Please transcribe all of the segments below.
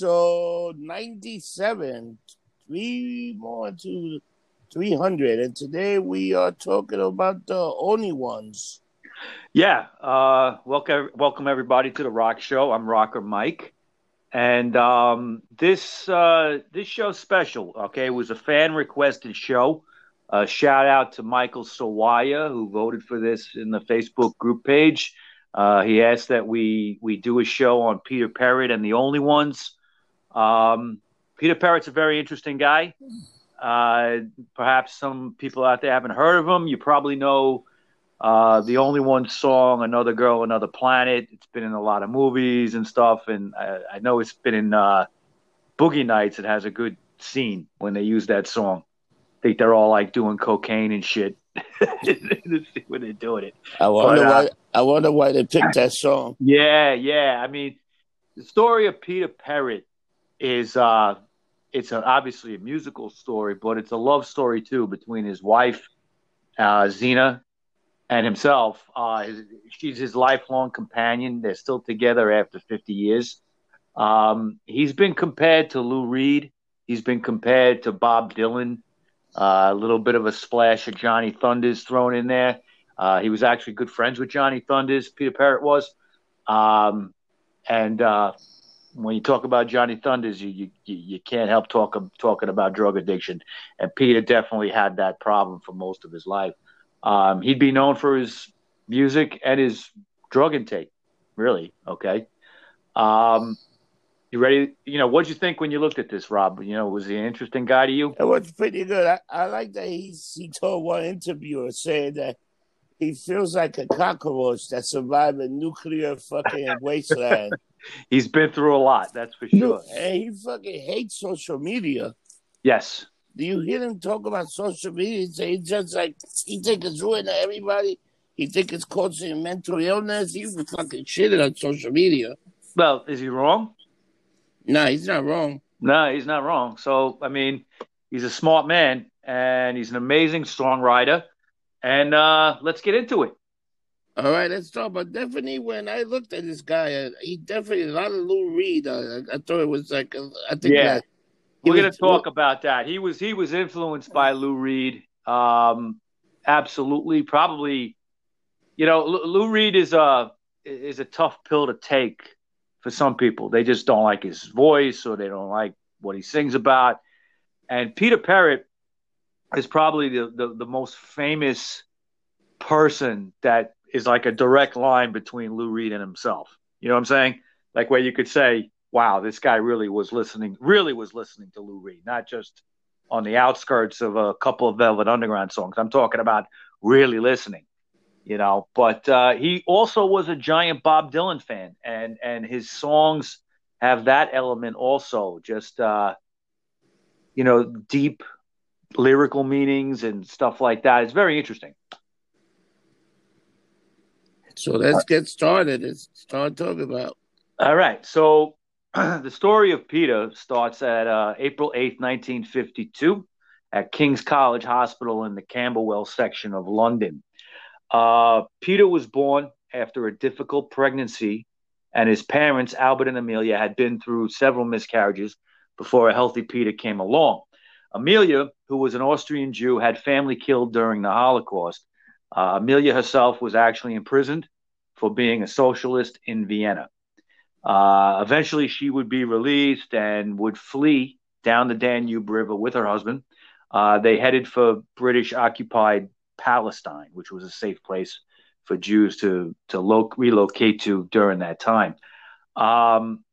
episode 97. Three more to 300. And today we are talking about the only ones. Yeah. Uh, welcome, welcome everybody to the Rock Show. I'm Rocker Mike. And um, this uh, this show's special. Okay, it was a fan requested show. Uh, shout out to Michael Sawaya who voted for this in the Facebook group page. Uh, he asked that we we do a show on Peter Perrett and the Only Ones. Um, Peter Perrett's a very interesting guy. Uh, perhaps some people out there haven't heard of him. You probably know uh, the Only One song, "Another Girl, Another Planet." It's been in a lot of movies and stuff, and I, I know it's been in uh, Boogie Nights. It has a good scene when they use that song. I think they're all like doing cocaine and shit when they're doing it. I wonder But, uh, why. I wonder why they picked that song. Yeah, yeah. I mean, the story of Peter Perrett is uh it's a, obviously a musical story, but it's a love story too between his wife, uh, Zena, and himself. Uh, she's his lifelong companion. They're still together after 50 years. Um, he's been compared to Lou Reed. He's been compared to Bob Dylan. Uh, a little bit of a splash of Johnny Thunders thrown in there. Uh, he was actually good friends with Johnny Thunders. Peter Perrett was. Um, and uh, when you talk about Johnny Thunders, you you, you can't help talk, talking about drug addiction. And Peter definitely had that problem for most of his life. Um, he'd be known for his music and his drug intake, really. Okay. Um, you ready? You know, what'd you think when you looked at this, Rob? You know, was he an interesting guy to you? It was pretty good. I, I like that he he told one interviewer saying that he feels like a cockroach that survived a nuclear fucking wasteland. He's been through a lot, that's for sure. and he fucking hates social media. Yes. Do you hear him talk about social media? He He's just like he think it's ruining everybody. He think it's causing mental illness. He's fucking shitting on social media. Well, is he wrong? Nah, he's not wrong. No, he's not wrong. So, I mean, he's a smart man and he's an amazing songwriter. And uh, let's get into it. All right, let's talk about definitely when I looked at this guy, uh, he definitely a lot of Lou Reed. Uh, I thought it was like uh, I think Yeah. that We're gonna talk about that. He was he was influenced by Lou Reed. Um, absolutely, probably. You know, Lou Lou Reed is a is a tough pill to take for some people. They just don't like his voice or they don't like what he sings about. And Peter Perrett is probably the, the, the most famous person that is like a direct line between Lou Reed and himself. You know what I'm saying? Like where you could say, wow, this guy really was listening, really was listening to Lou Reed, not just on the outskirts of a couple of Velvet Underground songs. I'm talking about really listening, you know. But uh, he also was a giant Bob Dylan fan, and and his songs have that element also, just uh, you know, deep lyrical meanings and stuff like that. It's very interesting. So let's get started. Let's start talking about. All right. So the story of Peter starts at uh, April 8th, 1952, at King's College Hospital in the Camberwell section of London. Uh, Peter was born after a difficult pregnancy, and his parents, Albert and Amelia, had been through several miscarriages before a healthy Peter came along. Amelia, who was an Austrian Jew, had family killed during the Holocaust. Uh, Amelia herself was actually imprisoned for being a socialist in Vienna. Uh, eventually, she would be released and would flee down the Danube River with her husband. Uh, they headed for British occupied Palestine, which was a safe place for Jews to to lo- relocate to during that time. Um,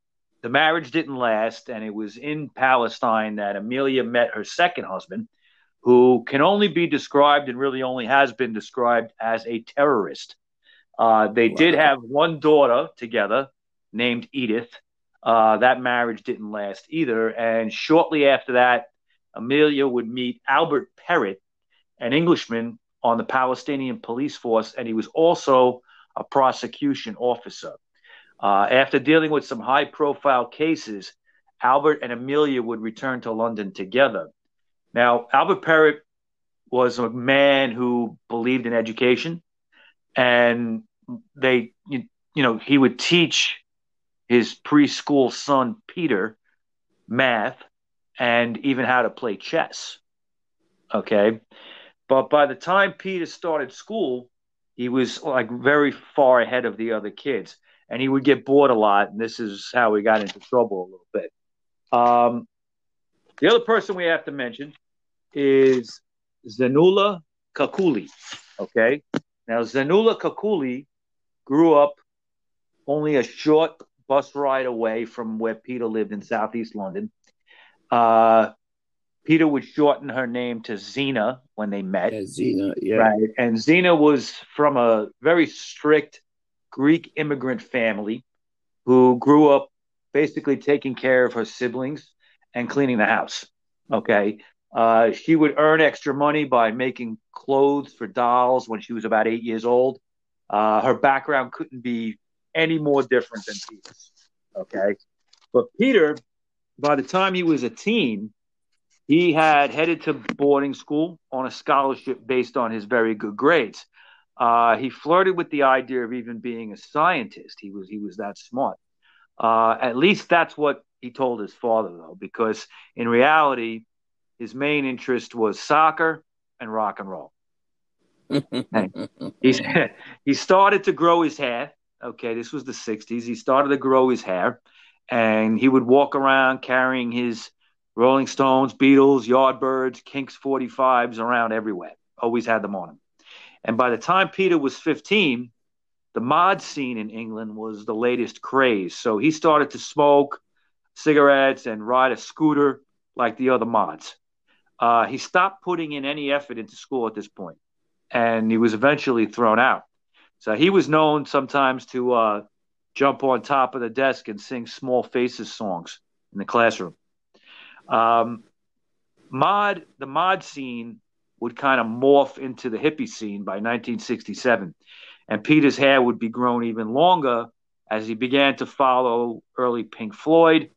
the marriage didn't last, and it was in Palestine that Amelia met her second husband, who can only be described and really only has been described as a terrorist. Uh, they did have one daughter together named Edith. Uh, that marriage didn't last either. And shortly after that, Amelia would meet Albert Perrett, an Englishman on the Palestinian police force, and he was also a prosecution officer. Uh, after dealing with some high profile cases, Albert and Amelia would return to London together. Now, Albert Perrett was a man who believed in education, and they, you, you know, he would teach his preschool son Peter math, and even how to play chess. Okay. But by the time Peter started school, he was like very far ahead of the other kids. And he would get bored a lot. And this is how we got into trouble a little bit. Um, the other person we have to mention is Zenula Kakoulli. Okay. Now, Zenula Kakoulli grew up only a short bus ride away from where Peter lived in southeast London. Uh, Peter would shorten her name to Zena when they met. Yeah, Zena, yeah. Right. And Zena was from a very strict Greek immigrant family who grew up basically taking care of her siblings and cleaning the house. Okay. Uh, she would earn extra money by making clothes for dolls when she was about eight years old. Uh, her background couldn't be any more different than Peter's. Okay. But Peter, by the time he was a teen, he had headed to boarding school on a scholarship based on his very good grades. Uh, he flirted with the idea of even being a scientist. He was he was that smart. Uh, at least that's what he told his father, though, because in reality, his main interest was soccer and rock and roll. he he started to grow his hair. Okay, this was the '60s. He started to grow his hair, and he would walk around carrying his Rolling Stones, Beatles, Yardbirds, Kinks 45s around everywhere. Always had them on him. And by the time Peter was 15, the mod scene in England was the latest craze. So he started to smoke cigarettes and ride a scooter like the other mods. Uh, he stopped putting in any effort into school at this point, and he was eventually thrown out. So he was known sometimes to uh, jump on top of the desk and sing Small Faces songs in the classroom. Um, mod, the mod scene would kind of morph into the hippie scene by 1967, and Peter's hair would be grown even longer as he began to follow early Pink Floyd,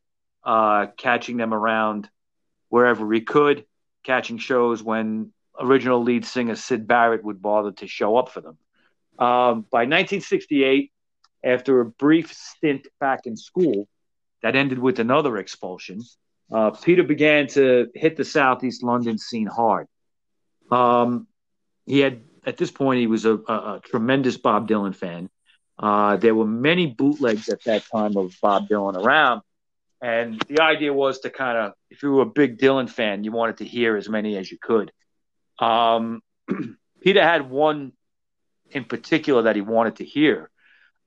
uh, catching them around wherever he could, catching shows when original lead singer Syd Barrett would bother to show up for them. Um, by 1968, after a brief stint back in school that ended with another expulsion, uh, Peter began to hit the Southeast London scene hard. Um, he had, at this point, he was a, a, a tremendous Bob Dylan fan. Uh, there were many bootlegs at that time of Bob Dylan around. And the idea was to kind of, if you were a big Dylan fan, you wanted to hear as many as you could. Um, Peter had one in particular that he wanted to hear.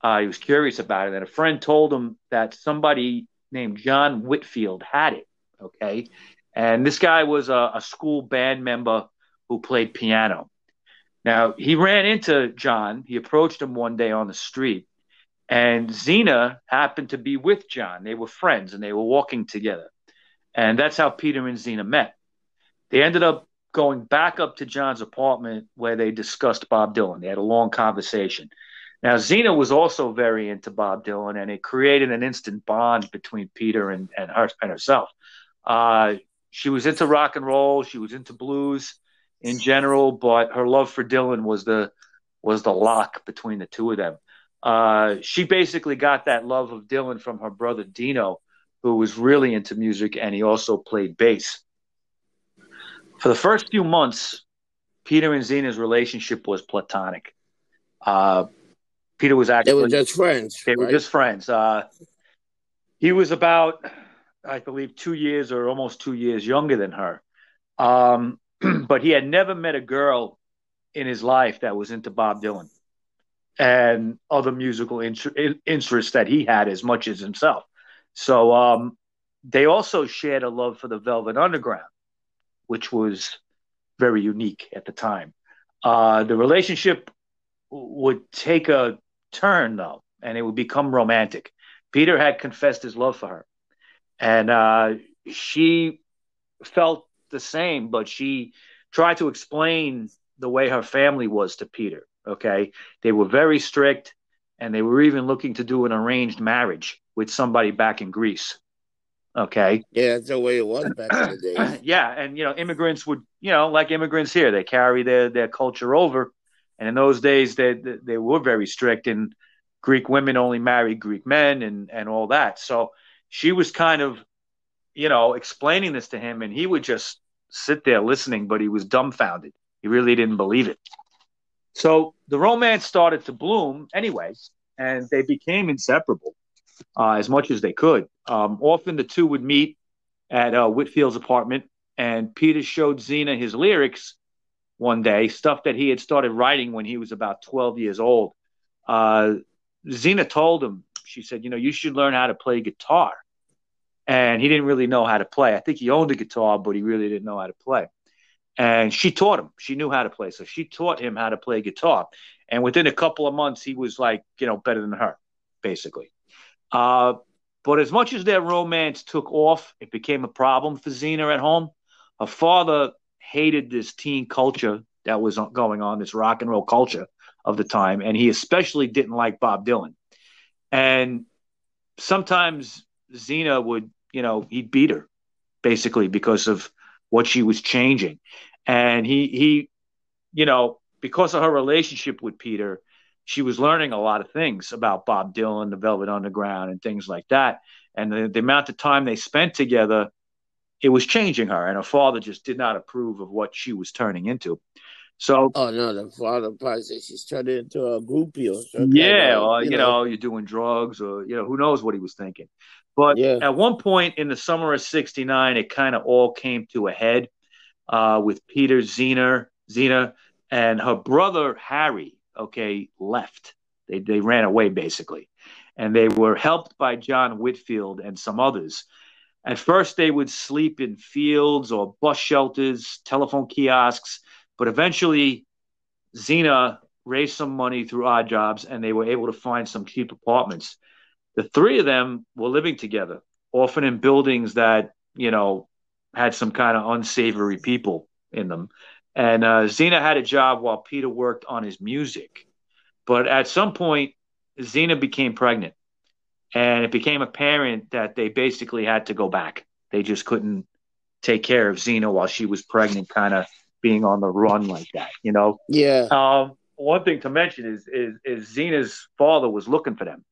Uh, he was curious about it, and a friend told him that somebody named John Whitfield had it. Okay. And this guy was a, a school band member who played piano. Now, he ran into John. He approached him one day on the street, and Zena happened to be with John. They were friends and they were walking together. And that's how Peter and Zena met. They ended up going back up to John's apartment where they discussed Bob Dylan. They had a long conversation. Now, Zena was also very into Bob Dylan, and it created an instant bond between Peter and, and, her, and herself. Uh, she was into rock and roll. She was into blues in general, but her love for Dylan was the was the lock between the two of them. Uh, she basically got that love of Dylan from her brother Dino, who was really into music and he also played bass. For the first few months, Peter and Zena's relationship was platonic. Uh, Peter was actually they were just friends. They right? were just friends. Uh, he was about I believe, two years or almost two years younger than her. Um, but he had never met a girl in his life that was into Bob Dylan and other musical in- interests that he had as much as himself. So um, they also shared a love for the Velvet Underground, which was very unique at the time. Uh, the relationship would take a turn, though, and it would become romantic. Peter had confessed his love for her and uh, she felt the same, but she tried to explain the way her family was to Peter. Okay, they were very strict, and they were even looking to do an arranged marriage with somebody back in Greece. Okay. Yeah, that's the way it was back in the day. yeah, and you know, immigrants would, you know, like immigrants here, they carry their their culture over, and in those days, they they were very strict, and Greek women only married Greek men, and and all that. So she was kind of you know, explaining this to him, and he would just sit there listening, but he was dumbfounded. He really didn't believe it. So the romance started to bloom anyway, and they became inseparable uh, as much as they could. Um, often the two would meet at uh, Whitfield's apartment, and Peter showed Zena his lyrics one day, stuff that he had started writing when he was about 12 years old. Uh, Zena told him, she said, You know, you should learn how to play guitar. And he didn't really know how to play. I think he owned a guitar, but he really didn't know how to play. And she taught him. She knew how to play. So she taught him how to play guitar. And within a couple of months, he was like, you know, better than her, basically. Uh, but as much as their romance took off, it became a problem for Zena at home. Her father hated this teen culture that was going on, this rock and roll culture of the time, and he especially didn't like Bob Dylan. And sometimes Zena would, you know, he'd beat her basically because of what she was changing. And he he, you know, because of her relationship with Peter, she was learning a lot of things about Bob Dylan, the Velvet Underground, and things like that. And the, the amount of time they spent together, it was changing her. And her father just did not approve of what she was turning into. So, oh no, the father probably said she's turned into a groupie or something. Yeah, or you, you know, know, you're doing drugs, or you know, who knows what he was thinking. But yeah. at one point in the summer of '69, it kind of all came to a head uh, with Peter Zena, and her brother Harry okay, left. They, they ran away basically. And they were helped by John Whitfield and some others. At first, they would sleep in fields or bus shelters, telephone kiosks, but eventually, Zena raised some money through odd jobs and they were able to find some cheap apartments. The three of them were living together, often in buildings that, you know, had some kind of unsavory people in them. And uh, Zena had a job while Peter worked on his music. But at some point, Zena became pregnant. And it became apparent that they basically had to go back. They just couldn't take care of Zena while she was pregnant, kind of being on the run like that, you know? Yeah. Um, one thing to mention is, is, is Zena's father was looking for them.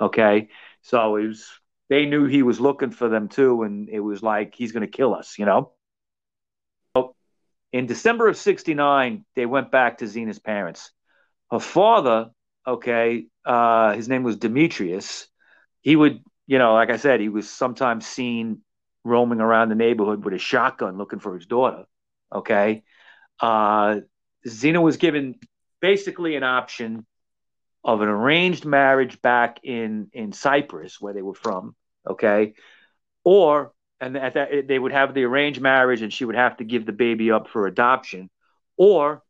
Okay. So it was, they knew he was looking for them too. And it was like, he's going to kill us, you know? In December of 69, they went back to Zena's parents. Her father, okay, uh, his name was Demetrius. He would, you know, like I said, he was sometimes seen roaming around the neighborhood with a shotgun looking for his daughter. Okay. Uh, Zena was given basically an option of an arranged marriage back in, in Cyprus, where they were from. Okay. Or and at that they would have the arranged marriage and she would have to give the baby up for adoption or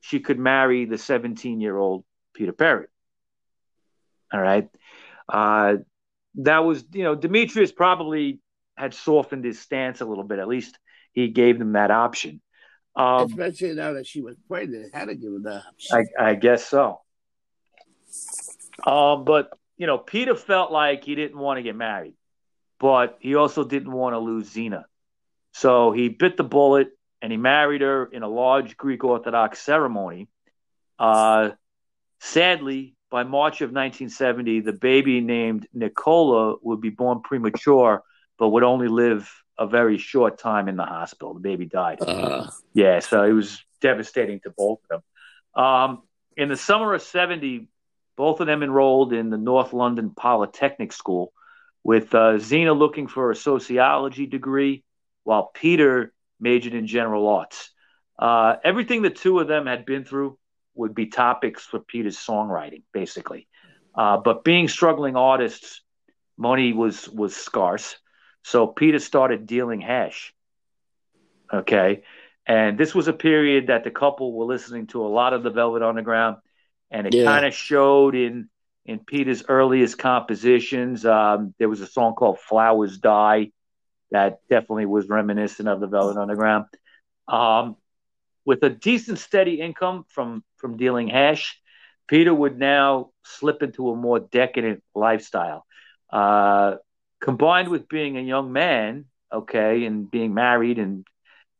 she could marry the 17 year old peter Perrett. All right? Uh, that was you know demetrius probably had softened his stance a little bit. At least he gave them that option. Um, especially now that she was pregnant had to give them that option. I, I guess so um, but you know peter felt like he didn't want to get married but he also didn't want to lose Zena. So he bit the bullet and he married her in a large Greek Orthodox ceremony. Uh, sadly, by March of 1970, the baby named Nicola would be born premature, but would only live a very short time in the hospital. The baby died. Uh. Yeah, so it was devastating to both of them. Um, in the summer of 70, both of them enrolled in the North London Polytechnic School with uh, Zena looking for a sociology degree, while Peter majored in general arts. Uh, everything the two of them had been through would be topics for Peter's songwriting, basically. Uh, but being struggling artists, money was was scarce, so Peter started dealing hash. Okay, and this was a period that the couple were listening to a lot of the Velvet Underground, and it yeah. kind of showed in in Peter's earliest compositions. Um, there was a song called Flowers Die that definitely was reminiscent of the Velvet Underground. Um, with a decent, steady income from, from dealing hash, Peter would now slip into a more decadent lifestyle. Uh, combined with being a young man, okay, and being married, and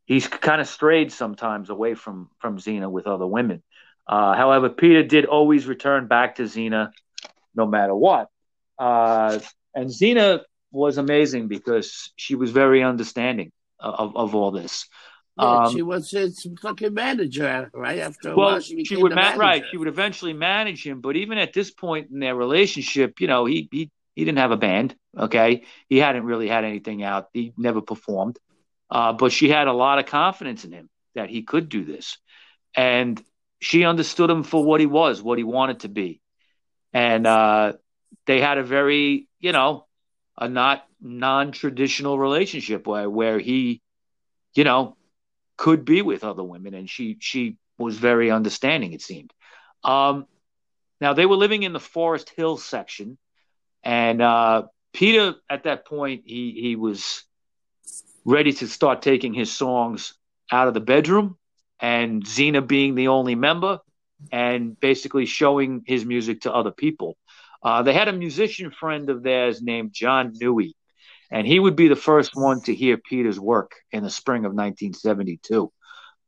he's kind of strayed sometimes away from, from Zena with other women. Uh, however, Peter did always return back to Zena no matter what. Uh, and Zena was amazing because she was very understanding of, of all this. Yeah, um, she was his fucking manager right after. well, while, she, she would ma- right. She would eventually manage him, but even at this point in their relationship, you know, he he he didn't have a band. Okay, he hadn't really had anything out. He never performed, uh, but she had a lot of confidence in him that he could do this, and she understood him for what he was, what he wanted to be, and uh, they had a very, you know, a not non-traditional relationship where where he, you know, could be with other women, and she she was very understanding. It seemed. Um, now they were living in the Forest Hill section, and uh, Peter at that point he he was ready to start taking his songs out of the bedroom, and Zena being the only member, and basically showing his music to other people. Uh, they had a musician friend of theirs named John Newey, and he would be the first one to hear Peter's work in the spring of 1972.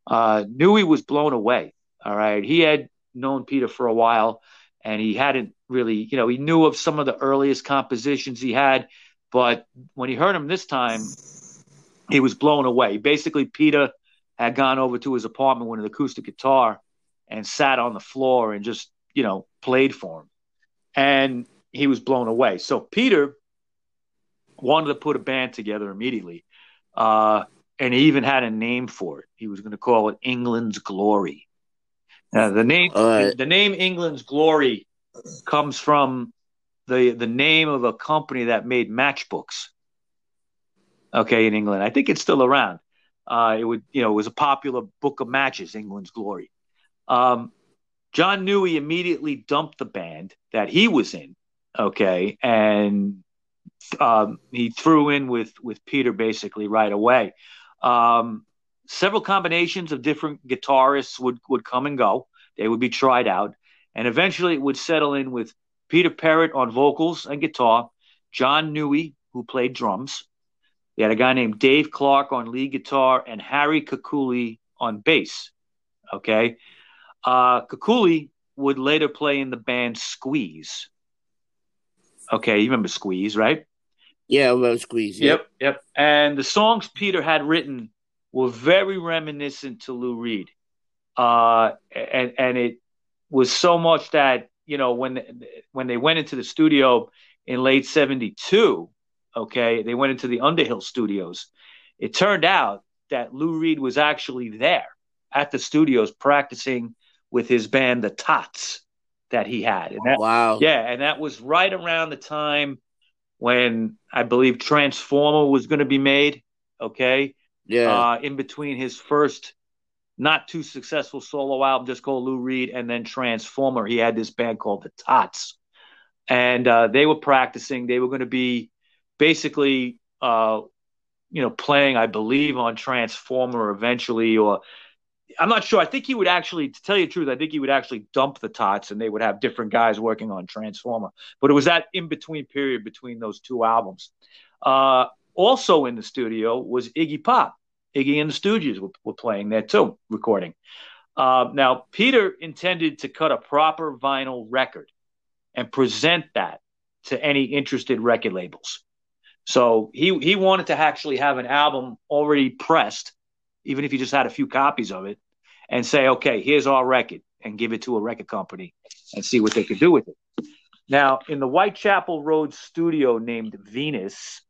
Uh, Newey was blown away. All right, he had known Peter for a while, and he hadn't really, you know, he knew of some of the earliest compositions he had, but when he heard him this time, he was blown away. Basically, Peter had gone over to his apartment with an acoustic guitar and sat on the floor and just, you know, played for him, and he was blown away. So Peter wanted to put a band together immediately. Uh, and he even had a name for it. He was going to call it England's Glory. Now, the name right. the, the, name England's Glory comes from the the name of a company that made matchbooks. Okay, in England, I think it's still around. Uh, it would, you know, it was a popular book of matches, England's Glory. Um, John Newey immediately dumped the band that he was in, okay, and um, he threw in with with Peter basically right away. Um, several combinations of different guitarists would would come and go. They would be tried out, and eventually it would settle in with Peter Perrett on vocals and guitar, John Newey who played drums. They had a guy named Dave Clark on lead guitar and Harry Kakoulli on bass. Okay, uh, Kakoulli would later play in the band Squeeze. Okay, you remember Squeeze, right? Yeah, Love Squeeze. Yep. yep, yep. And the songs Peter had written were very reminiscent to Lou Reed, uh, and and it was so much that you know when when they went into the studio in late '72, okay, they went into the Underhill Studios. It turned out that Lou Reed was actually there at the studios practicing with his band, the Tots, that he had. And that, wow. Yeah, and that was right around the time when I believe Transformer was going to be made. Okay. Yeah. Uh, in between his first not too successful solo album, just called Lou Reed, and then Transformer, he had this band called the Tots. And uh, they were practicing. They were going to be basically, uh, you know, playing, I believe, on Transformer eventually, or I'm not sure. I think he would actually, to tell you the truth, I think he would actually dump the tots and they would have different guys working on Transformer. But it was that in between period between those two albums. Uh, also in the studio was Iggy Pop. Iggy and the Stooges were, were playing there too, recording. Uh, now, Peter intended to cut a proper vinyl record and present that to any interested record labels. So he he wanted to actually have an album already pressed even if you just had a few copies of it, and say, okay, here's our record, and give it to a record company and see what they could do with it. Now, in the Whitechapel Road studio named Venus,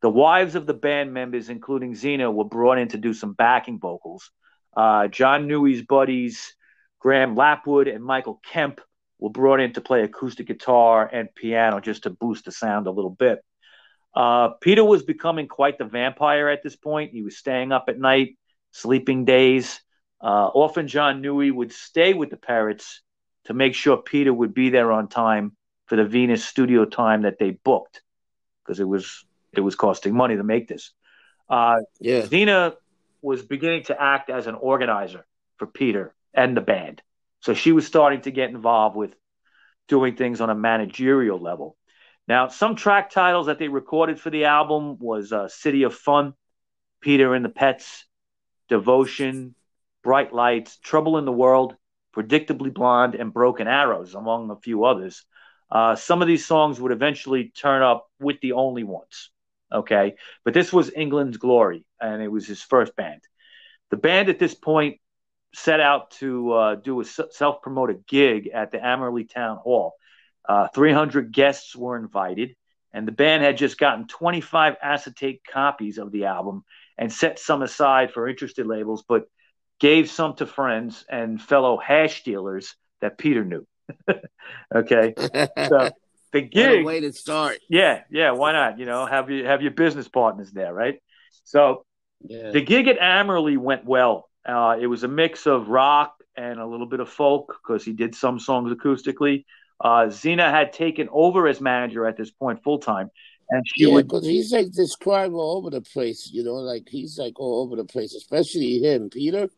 the wives of the band members, including Zena, were brought in to do some backing vocals. Uh, John Newey's buddies, Graham Lapwood and Michael Kemp, were brought in to play acoustic guitar and piano just to boost the sound a little bit. Uh, Peter was becoming quite the vampire at this point. He was staying up at night, sleeping days. Uh, often John Newey would stay with the Perretts to make sure Peter would be there on time for the Venus studio time that they booked because it was it was costing money to make this. Uh, yeah. Zena was beginning to act as an organizer for Peter and the band, so she was starting to get involved with doing things on a managerial level. Now, some track titles that they recorded for the album was uh, "City of Fun," "Peter and the Pets," "Devotion," "Bright Lights," "Trouble in the World," "Predictably Blonde," and "Broken Arrows," among a few others. Uh, some of these songs would eventually turn up with the only ones. Okay. But this was England's Glory, and it was his first band. The band at this point set out to uh, do a self promoted gig at the Anerley Town Hall. Uh, 300 guests were invited, and the band had just gotten 25 acetate copies of the album and set some aside for interested labels, but gave some to friends and fellow hash dealers that Peter knew. okay, so the gig way to start. Yeah, yeah. Why not? You know, have you have your business partners there, right? So yeah. the gig at Anerley went well. Uh, it was a mix of rock and a little bit of folk because he did some songs acoustically. Uh, Zena had taken over as manager at this point full time, and she yeah, would. because he's like this described all over the place. You know, like he's like all over the place, especially him, Peter.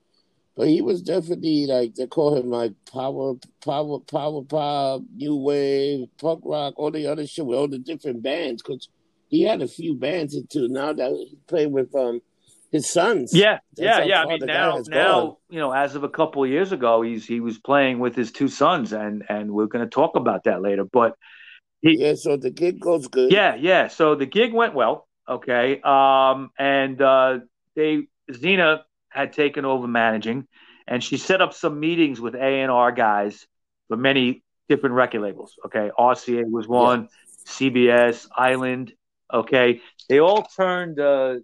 But he was definitely like they call him like power, power, power pop, new wave, punk rock, all the other shit with all the different bands. Because he had a few bands into now that he played with um his sons. Yeah, That's yeah, yeah. I mean, now, now, gone. you know, as of a couple of years ago, he's he was playing with his two sons, and and we're going to talk about that later. But he, yeah, so the gig goes good. Yeah, yeah. So the gig went well. Okay, um, and uh, they Zena had taken over managing, and she set up some meetings with A and R guys for many different record labels. Okay, RCA was one, yeah. CBS, Island. Okay, they all turned uh,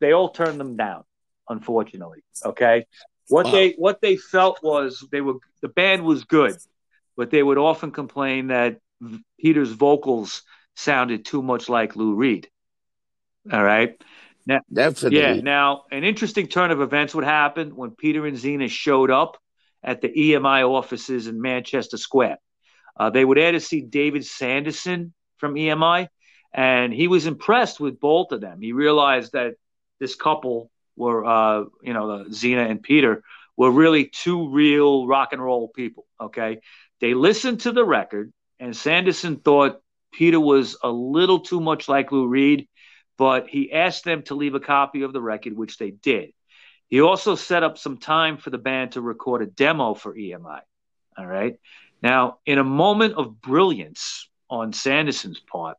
they all turned them down, unfortunately. Okay, what wow. they what they felt was they were the band was good, but they would often complain that Peter's vocals sounded too much like Lou Reed. All right. Now, Definitely. Yeah. Now, an interesting turn of events would happen when Peter and Zena showed up at the EMI offices in Manchester Square. Uh, they would there to see David Sanderson from EMI, and he was impressed with both of them. He realized that this couple were, uh, you know, Zena and Peter were really two real rock and roll people. Okay. They listened to the record, and Sanderson thought Peter was a little too much like Lou Reed but he asked them to leave a copy of the record, which they did. He also set up some time for the band to record a demo for EMI. All right. Now, in a moment of brilliance on Sanderson's part,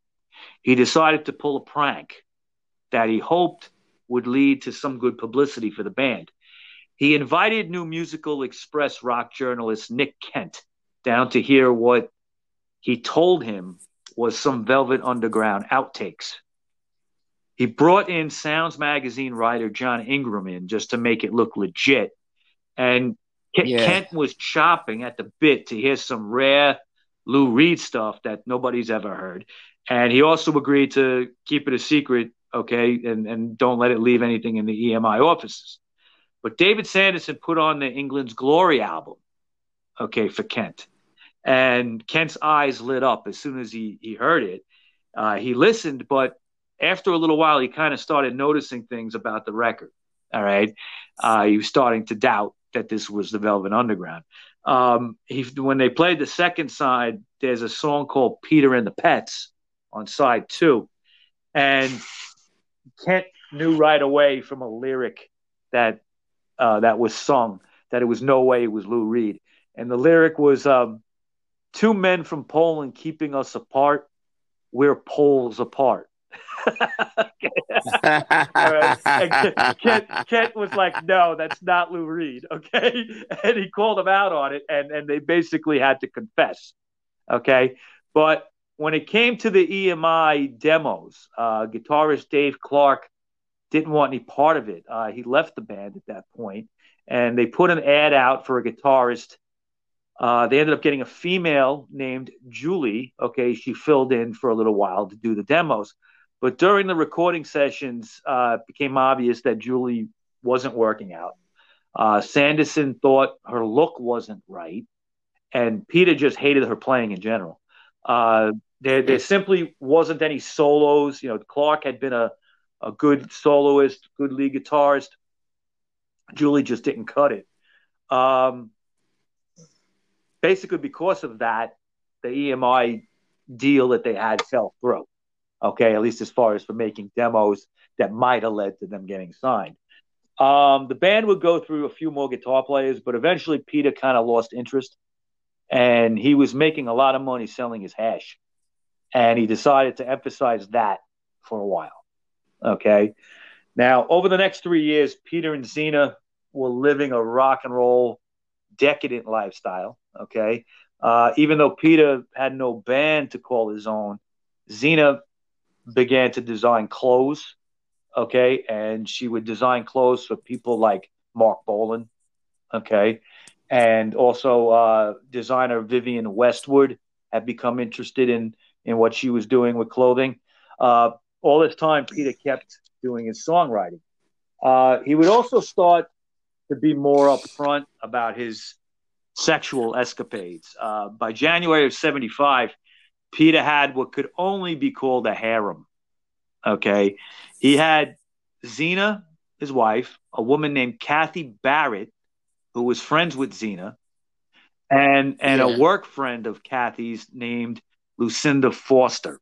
he decided to pull a prank that he hoped would lead to some good publicity for the band. He invited New Musical Express rock journalist Nick Kent down to hear what he told him was some Velvet Underground outtakes he brought in Sounds Magazine writer John Ingham in just to make it look legit. And Kent, yeah. Kent was chopping at the bit to hear some rare Lou Reed stuff that nobody's ever heard. And he also agreed to keep it a secret, okay, and, and don't let it leave anything in the EMI offices. But David Sanderson put on the England's Glory album, okay, for Kent. And Kent's eyes lit up as soon as he, he heard it. Uh, he listened, but after a little while, he kind of started noticing things about the record. All right. Uh, he was starting to doubt that this was the Velvet Underground. Um, he, when they played the second side, there's a song called Peter and the Pets on side two. And Kent knew right away from a lyric that uh, that was sung that it was no way it was Lou Reed. And the lyric was um, Two men from Poland keeping us apart. We're poles apart. Kent, Kent, was like, "No, that's not Lou Reed." Okay, and he called him out on it, and and they basically had to confess. Okay, but when it came to the EMI demos, uh, guitarist Dave Clark didn't want any part of it. Uh, he left the band at that point, and they put an ad out for a guitarist. Uh, they ended up getting a female named Julie. Okay, she filled in for a little while to do the demos. But during the recording sessions, uh, it became obvious that Julie wasn't working out. Uh, Sanderson thought her look wasn't right, and Peter just hated her playing in general. Uh, there, there simply wasn't any solos. You know, Clark had been a, a good soloist, good lead guitarist. Julie just didn't cut it. Um, basically, because of that, the EMI deal that they had fell through. Okay, at least as far as for making demos that might have led to them getting signed. Um, the band would go through a few more guitar players, but eventually Peter kind of lost interest. and he was making a lot of money selling his hash, and he decided to emphasize that for a while. Okay, now over the next three years, Peter and Zena were living a rock and roll, decadent lifestyle. Okay, uh, even though Peter had no band to call his own, Zena began to design clothes. Okay, and she would design clothes for people like Marc Bolan. Okay, and also uh, designer Vivienne Westwood had become interested in in what she was doing with clothing. Uh, all this time, Peter kept doing his songwriting. Uh, he would also start to be more upfront about his sexual escapades. Uh, by January of '75, Peter had what could only be called a harem. Okay, he had Zena, his wife, a woman named Kathy Barrett, who was friends with Zena, and and yeah. a work friend of Kathy's named Lucinda Foster.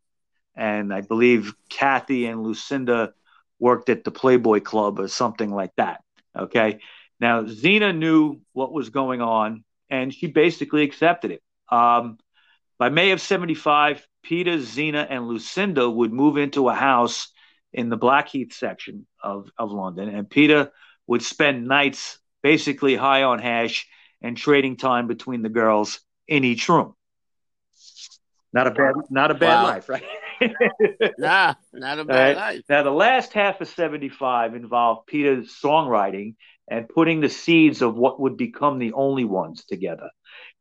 And I believe Kathy and Lucinda worked at the Playboy Club or something like that. Okay. Now, Zena knew what was going on and she basically accepted it. Um, by May of 75, Peter, Zena, and Lucinda would move into a house in the Blackheath section of, of London. And Peter would spend nights basically high on hash and trading time between the girls in each room. Not a bad, not a bad wow. life, right? nah, not a bad right? life. Now, the last half of '75 involved Peter's songwriting and putting the seeds of what would become the only ones together.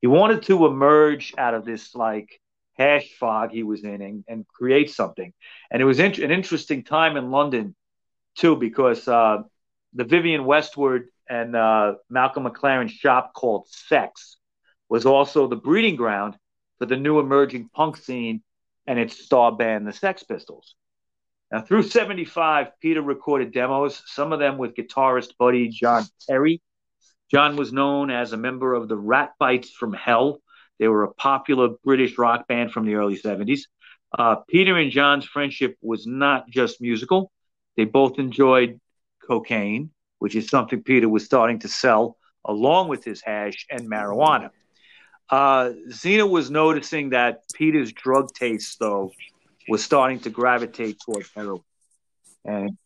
He wanted to emerge out of this like hash fog he was in and, and create something. And it was in- an interesting time in London too, because uh, the Vivienne Westwood and uh, Malcolm McLaren shop called Sex was also the breeding ground for the new emerging punk scene and its star band, the Sex Pistols. Now, through 75, Peter recorded demos, some of them with guitarist buddy John Perry. John was known as a member of the Rat Bites from Hell. They were a popular British rock band from the early 70s. Uh, Peter and John's friendship was not just musical. They both enjoyed cocaine, which is something Peter was starting to sell along with his hash and marijuana. Uh, Zena was noticing that Peter's drug taste, though, was starting to gravitate toward heroin. And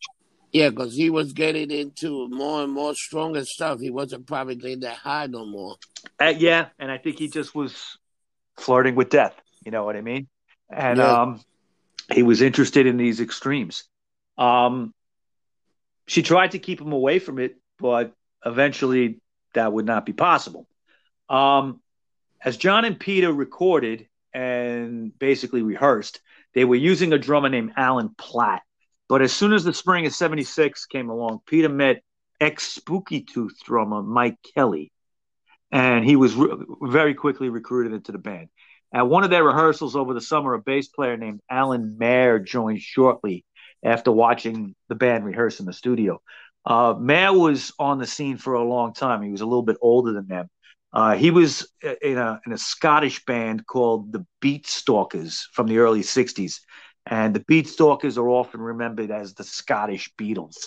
yeah, because he was getting into more and more stronger stuff. He wasn't probably getting that high no more. Uh, yeah, and I think he just was flirting with death. You know what I mean? And yeah. um, he was interested in these extremes. Um, she tried to keep him away from it, but eventually that would not be possible. Um, as John and Peter recorded and basically rehearsed, they were using a drummer named Alan Platt. But as soon as the spring of 76 came along, Peter met ex Spooky Tooth drummer Mike Kellie, and he was re- very quickly recruited into the band. At one of their rehearsals over the summer, a bass player named Alan Mair joined shortly after watching the band rehearse in the studio. Uh, Mayer was on the scene for a long time. He was a little bit older than them. Uh, he was in a, in a Scottish band called the Beatstalkers from the early 60s. And the Beatstalkers are often remembered as the Scottish Beatles.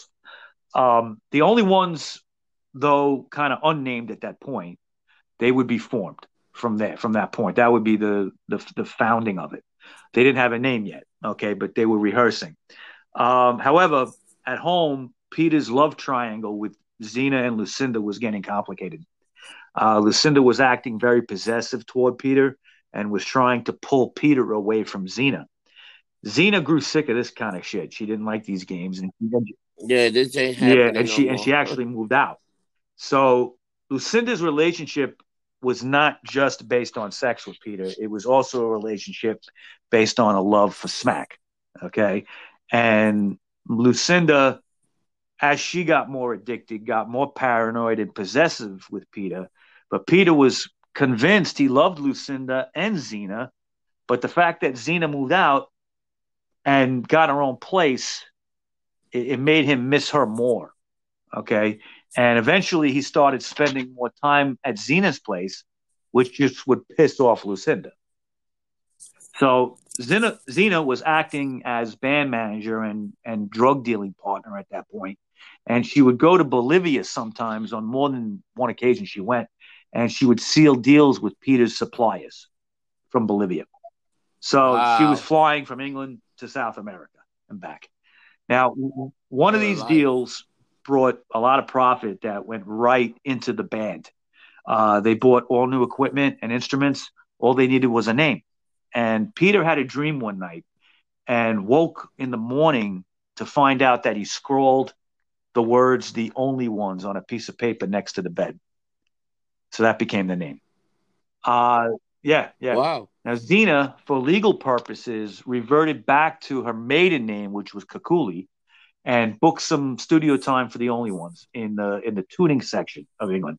Um, the only ones, though, kind of unnamed at that point, they would be formed from there, from that point. That would be the, the, the founding of it. They didn't have a name yet, okay, but they were rehearsing. Um, however, at home, Peter's love triangle with Zena and Lucinda was getting complicated. Uh, Lucinda was acting very possessive toward Peter and was trying to pull Peter away from Zena. Zena grew sick of this kind of shit. She didn't like these games, and yeah, this ain't yeah, and she and she actually moved out. So Lucinda's relationship was not just based on sex with Peter; it was also a relationship based on a love for smack. Okay, and Lucinda, as she got more addicted, got more paranoid and possessive with Peter but Peter was convinced he loved Lucinda and Zena, but the fact that Zena moved out and got her own place, it, it made him miss her more. Okay. And eventually he started spending more time at Zena's place, which just would piss off Lucinda. So Zena, Zena was acting as band manager and, and drug dealing partner at that point. And she would go to Bolivia sometimes on more than one occasion she went and she would seal deals with Peter's suppliers from Bolivia. So wow. she was flying from England to South America and back. Now, one of these deals brought a lot of profit that went right into the band. Uh, they bought all new equipment and instruments. All they needed was a name. And Peter had a dream one night and woke in the morning to find out that he scrawled the words the only ones on a piece of paper next to the bed. So that became the name. Uh, yeah, yeah. Wow. Now, Zena, for legal purposes, reverted back to her maiden name, which was Kakoulli, and booked some studio time for the only ones in the in the tuning section of England.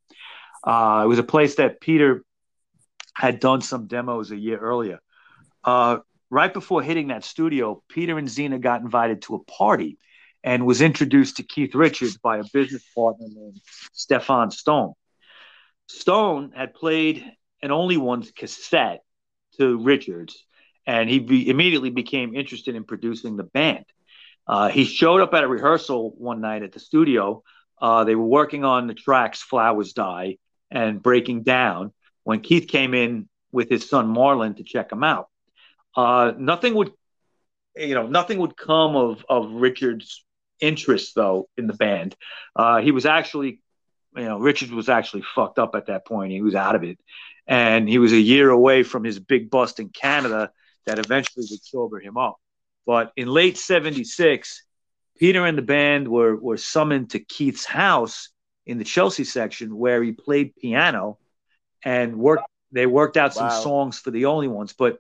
Uh, it was a place that Peter had done some demos a year earlier. Uh, right before hitting that studio, Peter and Zena got invited to a party and was introduced to Keith Richards by a business partner named Stefan Stone. Stone had played an Only Ones cassette to Richards, and he be- immediately became interested in producing the band. Uh, he showed up at a rehearsal one night at the studio. Uh, they were working on the tracks Flowers Die and Breaking Down when Keith came in with his son Marlon to check him out. Uh, nothing would, you know, nothing would come of of Richard's interest though in the band. Uh, he was actually, you know, Richard was actually fucked up at that point. He was out of it, and he was a year away from his big bust in Canada that eventually would sober him up. But in late '76, Peter and the band were were summoned to Keith's house in the Chelsea section where he played piano and worked. They worked out some wow. songs for the only ones, but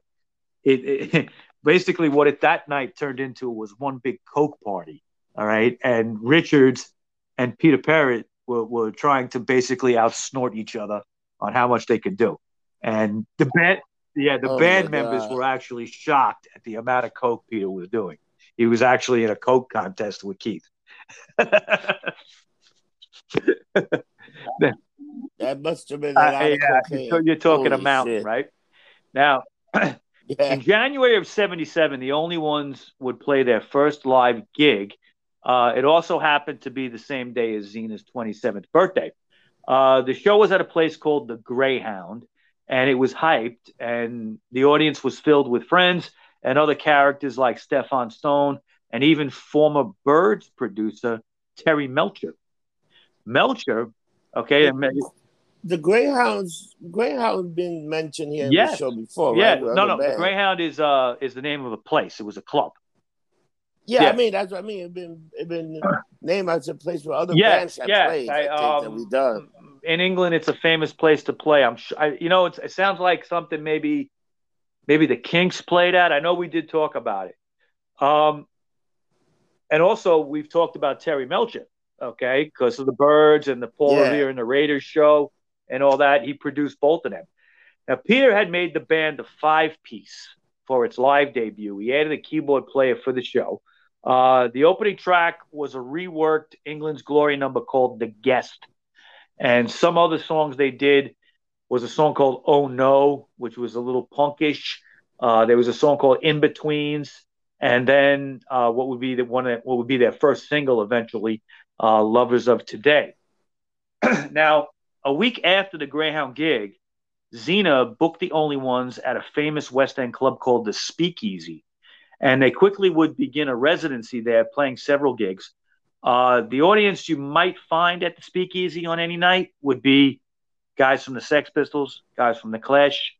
it, it basically what it that night turned into was one big coke party. All right, and Richards and Peter Perrett were, were trying to basically outsnort each other on how much they could do, and the band, yeah, the oh band members were actually shocked at the amount of coke Peter was doing. He was actually in a coke contest with Keith. that must have been uh, yeah, cocaine. You're talking Holy a mountain, shit. right? Now, Yeah. In January of 77, the only ones would play their first live gig. Uh, it also happened to be the same day as Zena's 27th birthday. Uh, the show was at a place called the Greyhound, and it was hyped, and the audience was filled with friends and other characters like Stefan Stone and even former Byrds producer Terry Melcher. Melcher, okay, the Greyhounds Greyhound been mentioned here in yes. the show before, yeah. right? No, no, the Greyhound is uh is the name of a place. It was a club. Yeah, yeah. I mean that's what I mean. It's been it been named as a place where other yeah, bands have yeah. played. I, I um, that we done. In England, it's a famous place to play. I'm sure. I, you know, it sounds like something maybe maybe the Kinks played at. I know we did talk about it. Um, and also we've talked about Terry Melcher, okay, because of the Byrds and the Paul yeah. Revere and the Raiders show and all that. He produced both of them. Now, Peter had made the band a five piece for its live debut. He added a keyboard player for the show. Uh, the opening track was a reworked England's Glory number called The Guest. And some other songs they did was a song called Oh No, which was a little punkish. Uh, there was a song called In Betweens. And then uh, what would be the one that, what would be their first single eventually, uh, Lovers of Today. now, a week after the Greyhound gig, Zena booked the only ones at a famous West End club called the Speakeasy. And they quickly would begin a residency there, playing several gigs. Uh, the audience you might find at the Speakeasy on any night would be guys from the Sex Pistols, guys from the Clash,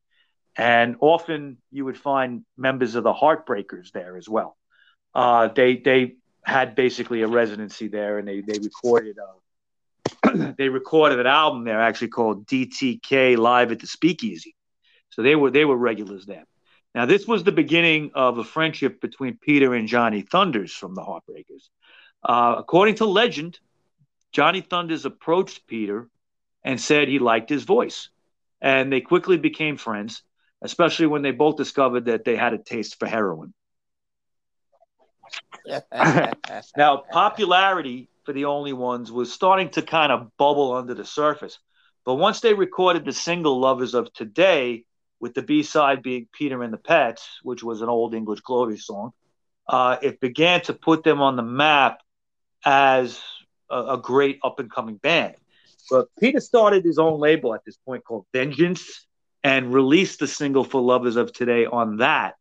and often you would find members of the Heartbreakers there as well. Uh, they they had basically a residency there, and they they recorded uh, they recorded an album there actually called DTK Live at the Speakeasy. So they were they were regulars then. Now this was the beginning of a friendship between Peter and Johnny Thunders from the Heartbreakers. Uh, according to legend, Johnny Thunders approached Peter and said he liked his voice, and they quickly became friends, especially when they both discovered that they had a taste for heroin. now, popularity for the only ones was starting to kind of bubble under the surface. But once they recorded the single Lovers of Today, with the B side being Peter and the Pets, which was an old English glory song, uh, it began to put them on the map as a, a great up and coming band. But Peter started his own label at this point called Vengeance and released the single for Lovers of Today on that.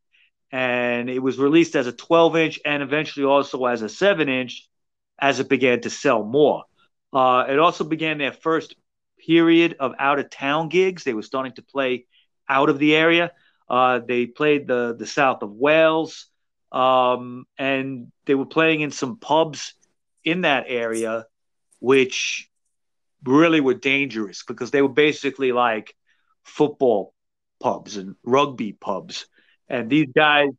And it was released as a 12 inch and eventually also as a 7 inch as it began to sell more. Uh, it also began their first period of out of town gigs. They were starting to play out of the area. Uh, they played the the south of Wales, um, and they were playing in some pubs in that area, which really were dangerous because they were basically like football pubs and rugby pubs, and these guys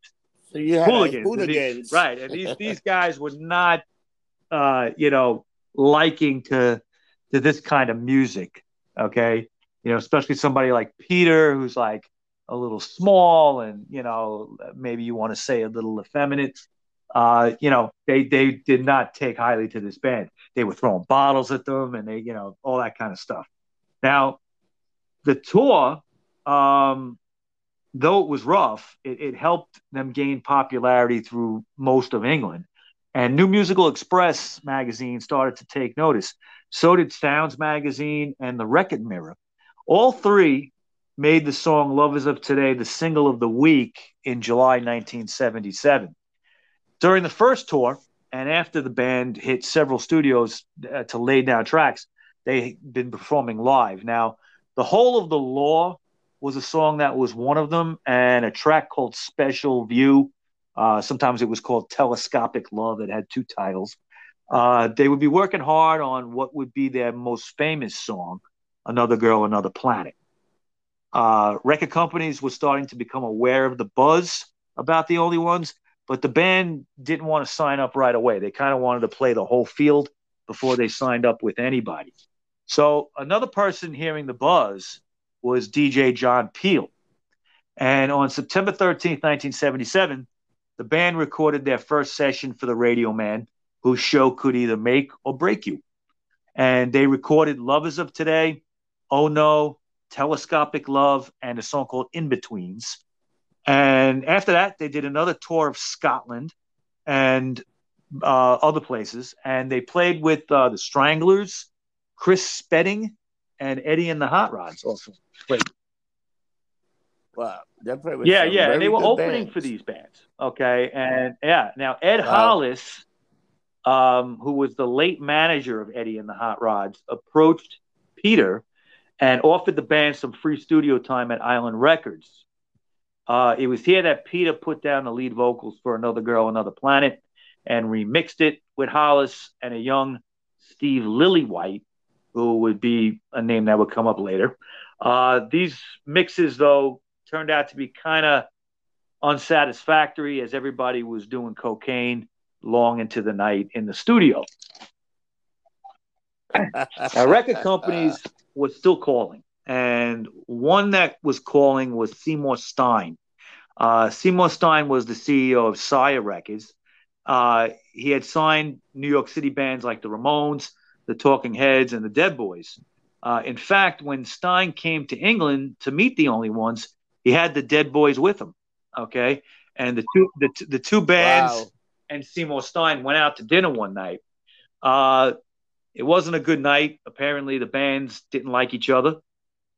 so you hooligans, hooligans. and these- right? And these these guys were not, uh, you know, liking to to this kind of music. Okay, you know, especially somebody like Peter, who's like a little small and you know maybe you want to say a little effeminate. Uh, you know, they they did not take highly to this band. They were throwing bottles at them, and they you know all that kind of stuff. Now, the tour, um, though it was rough, it, it helped them gain popularity through most of England. And New Musical Express magazine started to take notice. So did Sounds magazine and the Record Mirror. All three made the song Lovers of Today the single of the week in July 1977. During the first tour, and after the band hit several studios uh, to lay down tracks, they'd been performing live. Now, The Whole of the Law was a song that was one of them, and a track called Special View. Uh, sometimes it was called Telescopic Love. It had two titles. Uh, they would be working hard on what would be their most famous song, Another Girl, Another Planet. Uh, record companies were starting to become aware of the buzz about the only ones, but the band didn't want to sign up right away. They kind of wanted to play the whole field before they signed up with anybody. So another person hearing the buzz was DJ John Peel. And on September 13th, 1977, the band recorded their first session for the Radio Man, whose show could either make or break you. And they recorded Lovers of Today, Oh No, Telescopic Love, and a song called In Betweens. And after that, they did another tour of Scotland and uh, other places. And they played with uh, the Stranglers, Chris Spedding, and Eddie and the Hot Rods also played. Wow, that probably was Yeah, yeah. And they were opening bands. for these bands. Okay. And yeah, now Ed Wow. Hollis, um, who was the late manager of Eddie and the Hot Rods, approached Peter and offered the band some free studio time at Island Records. Uh, it was here that Peter put down the lead vocals for Another Girl, Another Planet and remixed it with Hollis and a young Steve Lillywhite, who would be a name that would come up later. Uh, these mixes, though, turned out to be kind of unsatisfactory as everybody was doing cocaine long into the night in the studio. Now, record companies were still calling, and one that was calling was Seymour Stein. Uh, Seymour Stein was the CEO of Sire Records. Uh, he had signed New York City bands like the Ramones, the Talking Heads, and the Dead Boys. Uh, in fact, when Stein came to England to meet the Only Ones, he had the Dead Boys with him. Okay, and the two the, the two bands Wow. and Seymour Stein went out to dinner one night. Uh, it wasn't a good night. Apparently, the bands didn't like each other.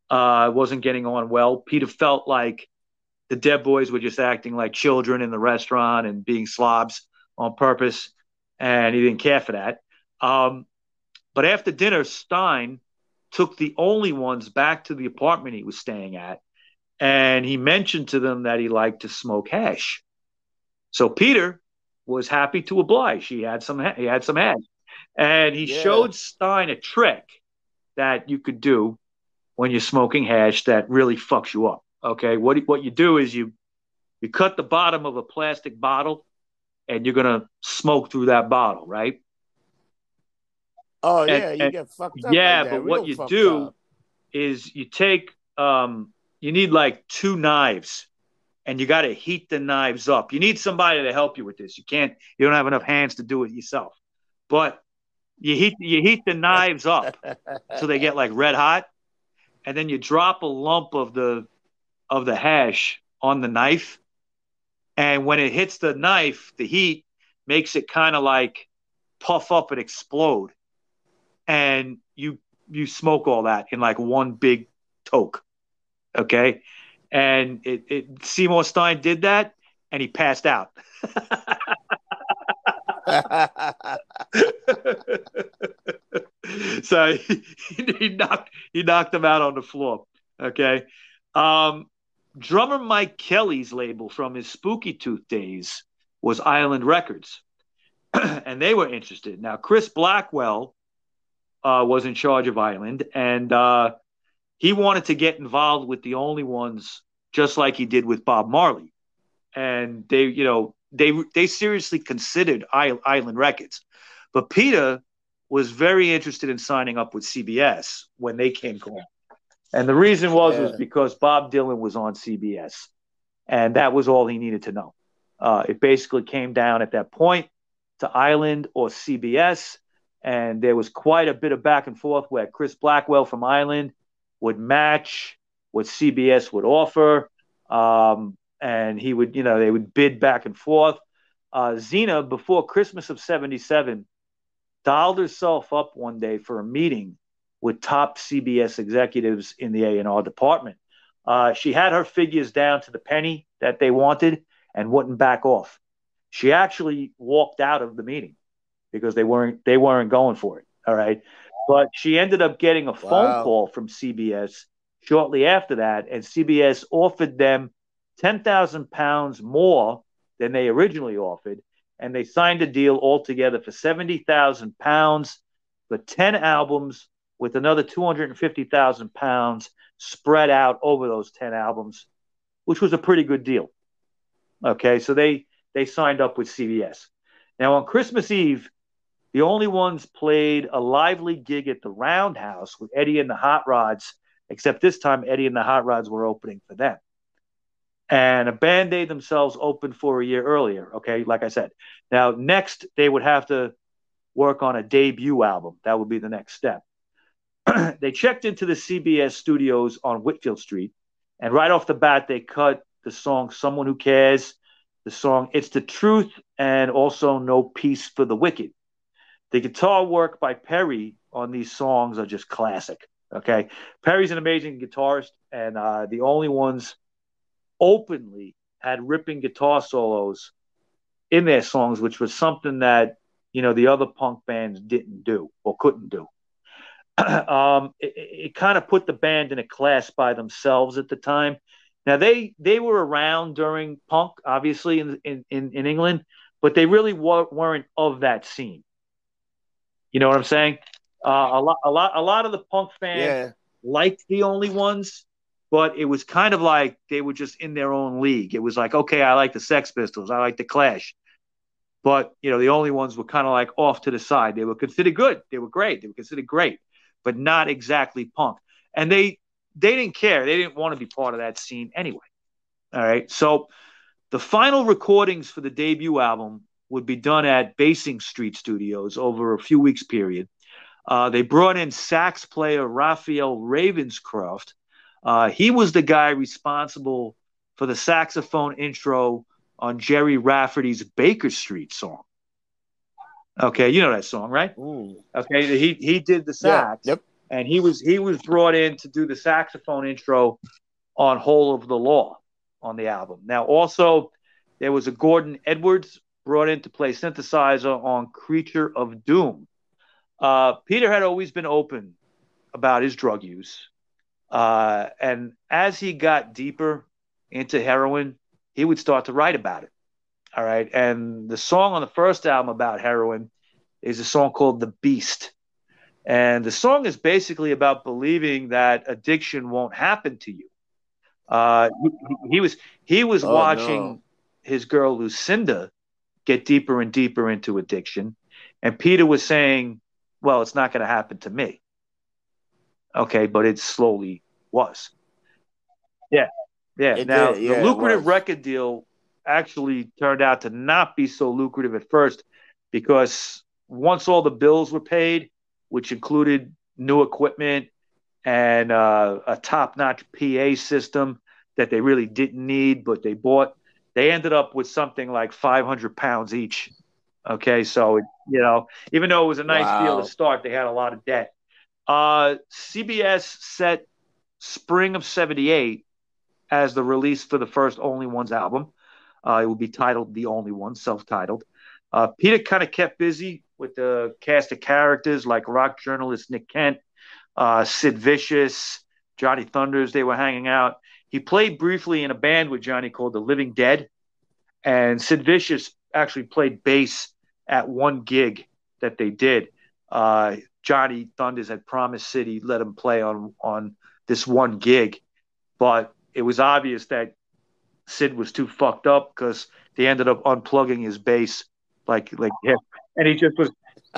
Uh, wasn't getting on well. Peter felt like the Dead Boys were just acting like children in the restaurant and being slobs on purpose, and he didn't care for that. Um, but after dinner, Stein took the only ones back to the apartment he was staying at, and he mentioned to them that he liked to smoke hash. So Peter was happy to oblige. He had some he had some hash, and he Yeah. showed Stein a trick that you could do when you're smoking hash that really fucks you up. Okay, what what you do is you you cut the bottom of a plastic bottle, and you're gonna smoke through that bottle, right? Oh And- yeah, you and- get fucked up. yeah, like but what you do up. is you take um you need like two knives and you got to heat the knives up. You need somebody to help you with this. You can't you don't have enough hands to do it yourself. But you heat you heat the knives up so they get like red hot and then you drop a lump of the of the hash on the knife and when it hits the knife the heat makes it kind of like puff up and explode and you you smoke all that in like one big toke. Okay. And it, it Seymour Stein did that and he passed out. so he, he, knocked he knocked him out on the floor. Okay. Um, drummer Mike Kellie's label from his Spooky Tooth days was Island Records, and they were interested. Now Chris Blackwell uh, was in charge of Island, and uh, he wanted to get involved with the only ones, just like he did with Bob Marley. And they, you know, they they seriously considered Island Records, but Peter was very interested in signing up with CBS when they came calling. And the reason was yeah. was because Bob Dylan was on CBS, and that was all he needed to know. Uh, it basically came down at that point to Island or CBS, and there was quite a bit of back and forth where Chris Blackwell from Island would match what CBS would offer, um, and he would, you know, they would bid back and forth. Uh, Zena, before Christmas of '77, dialed herself up one day for a meeting with top CBS executives in the A&R department. Uh, she had her figures down to the penny that they wanted and wouldn't back off. She actually walked out of the meeting because they weren't they weren't going for it. All right, but she ended up getting a phone wow. call from CBS shortly after that, and CBS offered them ten thousand pounds more than they originally offered, and they signed a deal altogether for seventy thousand pounds for ten albums with another 250,000 pounds spread out over those 10 albums, which was a pretty good deal. Okay, so they they signed up with CBS. Now on Christmas Eve, the only ones played a lively gig at the Roundhouse with Eddie and the Hot Rods, except this time Eddie and the Hot Rods were opening for them. And a band they themselves opened for a year earlier. Okay, like I said. Now next they would have to work on a debut album. That would be the next step. they checked into the CBS studios on Whitfield Street, and right off the bat, they cut the song Someone Who Cares, the song It's the Truth, and also No Peace for the Wicked. The guitar work by Perry on these songs are just classic. Okay. Perry's an amazing guitarist, and uh, the only ones openly had ripping guitar solos in their songs, which was something that, you know, the other punk bands didn't do or couldn't do. um, it, it kind of put the band in a class by themselves at the time. Now they they were around during punk, obviously in in in, England, but they really wa- weren't of that scene. You know what I'm saying? Uh, a lot a lot a lot of the punk fans yeah. liked the only ones, but it was kind of like they were just in their own league. It was like, okay, I like the Sex Pistols, I like the Clash, but you know the only ones were kind of like off to the side. They were considered good. They were great. They were considered great but not exactly punk. And they they didn't care. They didn't want to be part of that scene anyway. All right. So the final recordings for the debut album would be done at Basing Street Studios over a few weeks period. Uh, they brought in sax player Raphael Ravenscroft. Uh, he was the guy responsible for the saxophone intro on Gerry Rafferty's Baker Street song. Okay, you know that song, right? Ooh. Okay, he he did the sax. Yeah, yep. And he was he was brought in to do the saxophone intro on Whole of the Law on the album. Now also there was a Gordon Edwards brought in to play synthesizer on Creature of Doom. Uh, Peter had always been open about his drug use. Uh, and as he got deeper into heroin, he would start to write about it. All right. And the song on the first album about heroin is a song called The Beast. And the song is basically about believing that addiction won't happen to you. Uh, he, he, was he was oh, watching no. his girl Lucinda get deeper and deeper into addiction, and Peter was saying, "Well, it's not going to happen to me." Okay, but it slowly was. Yeah, yeah. It now did, yeah, the lucrative record deal actually turned out to not be so lucrative at first because once all the bills were paid, which included new equipment and uh, a top-notch PA system that they really didn't need, but they bought, they ended up with something like 500 pounds each. Okay, so you know, even though it was a nice wow. deal to start, they had a lot of debt. Uh, CBS set spring of 78 as the release for the first Only Ones album. Uh, it will be titled The Only One, self titled. Uh, Peter kind of kept busy with the cast of characters like rock journalist Nick Kent, uh, Sid Vicious, Johnny Thunders. They were hanging out. He played briefly in a band with Johnny called The Living Dead, and Sid Vicious actually played bass at one gig that they did. Johnny Thunders had promised Sid he'd let him play on on this one gig, but it was obvious that Sid was too fucked up because they ended up unplugging his bass like like him, and he just was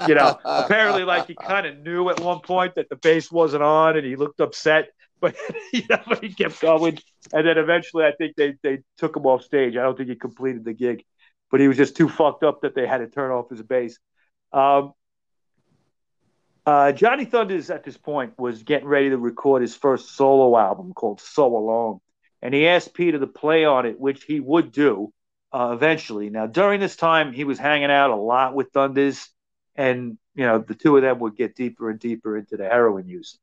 you know apparently like he kind of knew at one point that the bass wasn't on and he looked upset but you know but he kept going. And then eventually i think they they took him off stage. I don't think he completed the gig but he was just too fucked up that they had to turn off his bass. Um, uh, johnny thunders at this point was getting ready to record his first solo album called so alone and he asked peter to play on it which he would do uh, eventually. Now, during this time, he was hanging out a lot with Thunders, and you know the two of them would get deeper and deeper into the heroin use.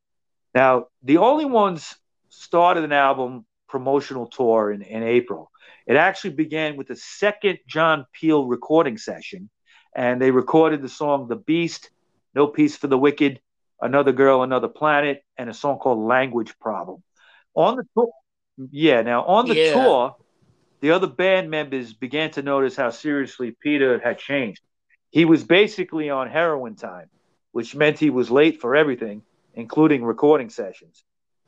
Now, the only ones started an album promotional tour in, in April. It actually began with the second John Peel recording session, and they recorded the song "The Beast," "No Peace for the Wicked," "Another Girl, Another Planet," and a song called "Language Problem." On the tour, yeah. Now on the yeah. tour, the other band members began to notice how seriously Peter had changed. He was basically on heroin time, which meant he was late for everything, including recording sessions.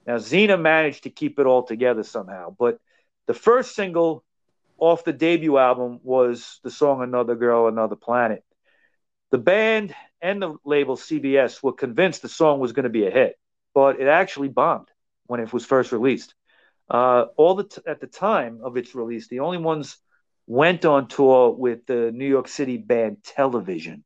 Now, Zena managed to keep it all together somehow, but the first single off the debut album was the song Another Girl, Another Planet. The band and the label CBS were convinced the song was going to be a hit, but it actually bombed when it was first released. Uh, all the t- at the time of its release, the only ones went on tour with the New York City band Television.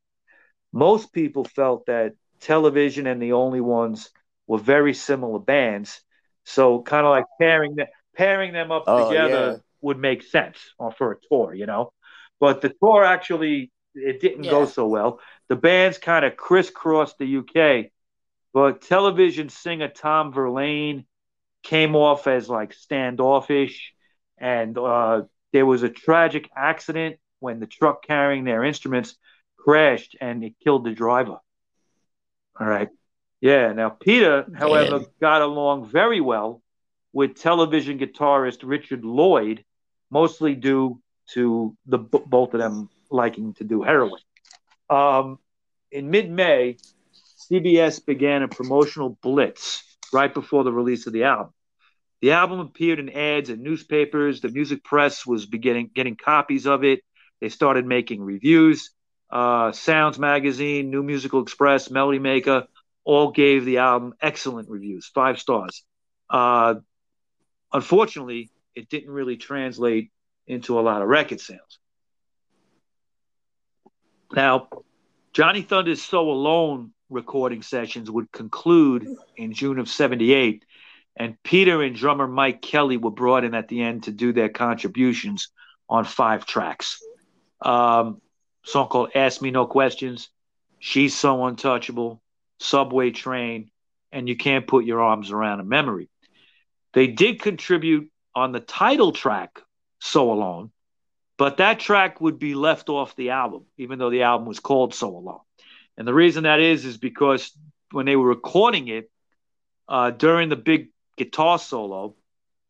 Most people felt that Television and the Only Ones were very similar bands, so kind of like pairing them pairing them up oh, together yeah. would make sense for a tour, you know. But the tour actually it didn't yeah. go so well. The bands kind of crisscrossed the UK, but Television singer Tom Verlaine came off as like standoffish, and uh, there was a tragic accident when the truck carrying their instruments crashed and it killed the driver. All right. Yeah. Now, Peter, however, Man. got along very well with television guitarist Richard Lloyd, mostly due to the both of them liking to do heroin. Um, in mid May, CBS began a promotional blitz right before the release of the album. The album appeared in ads in newspapers. The music press was beginning getting copies of it. They started making reviews. Uh, Sounds Magazine, New Musical Express, Melody Maker all gave the album excellent reviews, five stars. Uh, unfortunately, it didn't really translate into a lot of record sales. Now, Johnny Thunder's So Alone recording sessions would conclude in June of 78, and Peter and drummer Mike Kellie were brought in at the end to do their contributions on five tracks. Um, song called Ask Me No Questions, She's So Untouchable, Subway Train, and You Can't Put Your Arms Around a Memory. They did contribute on the title track, So Alone, but that track would be left off the album, even though the album was called So Alone. And the reason that is, is because when they were recording it, uh, during the big guitar solo,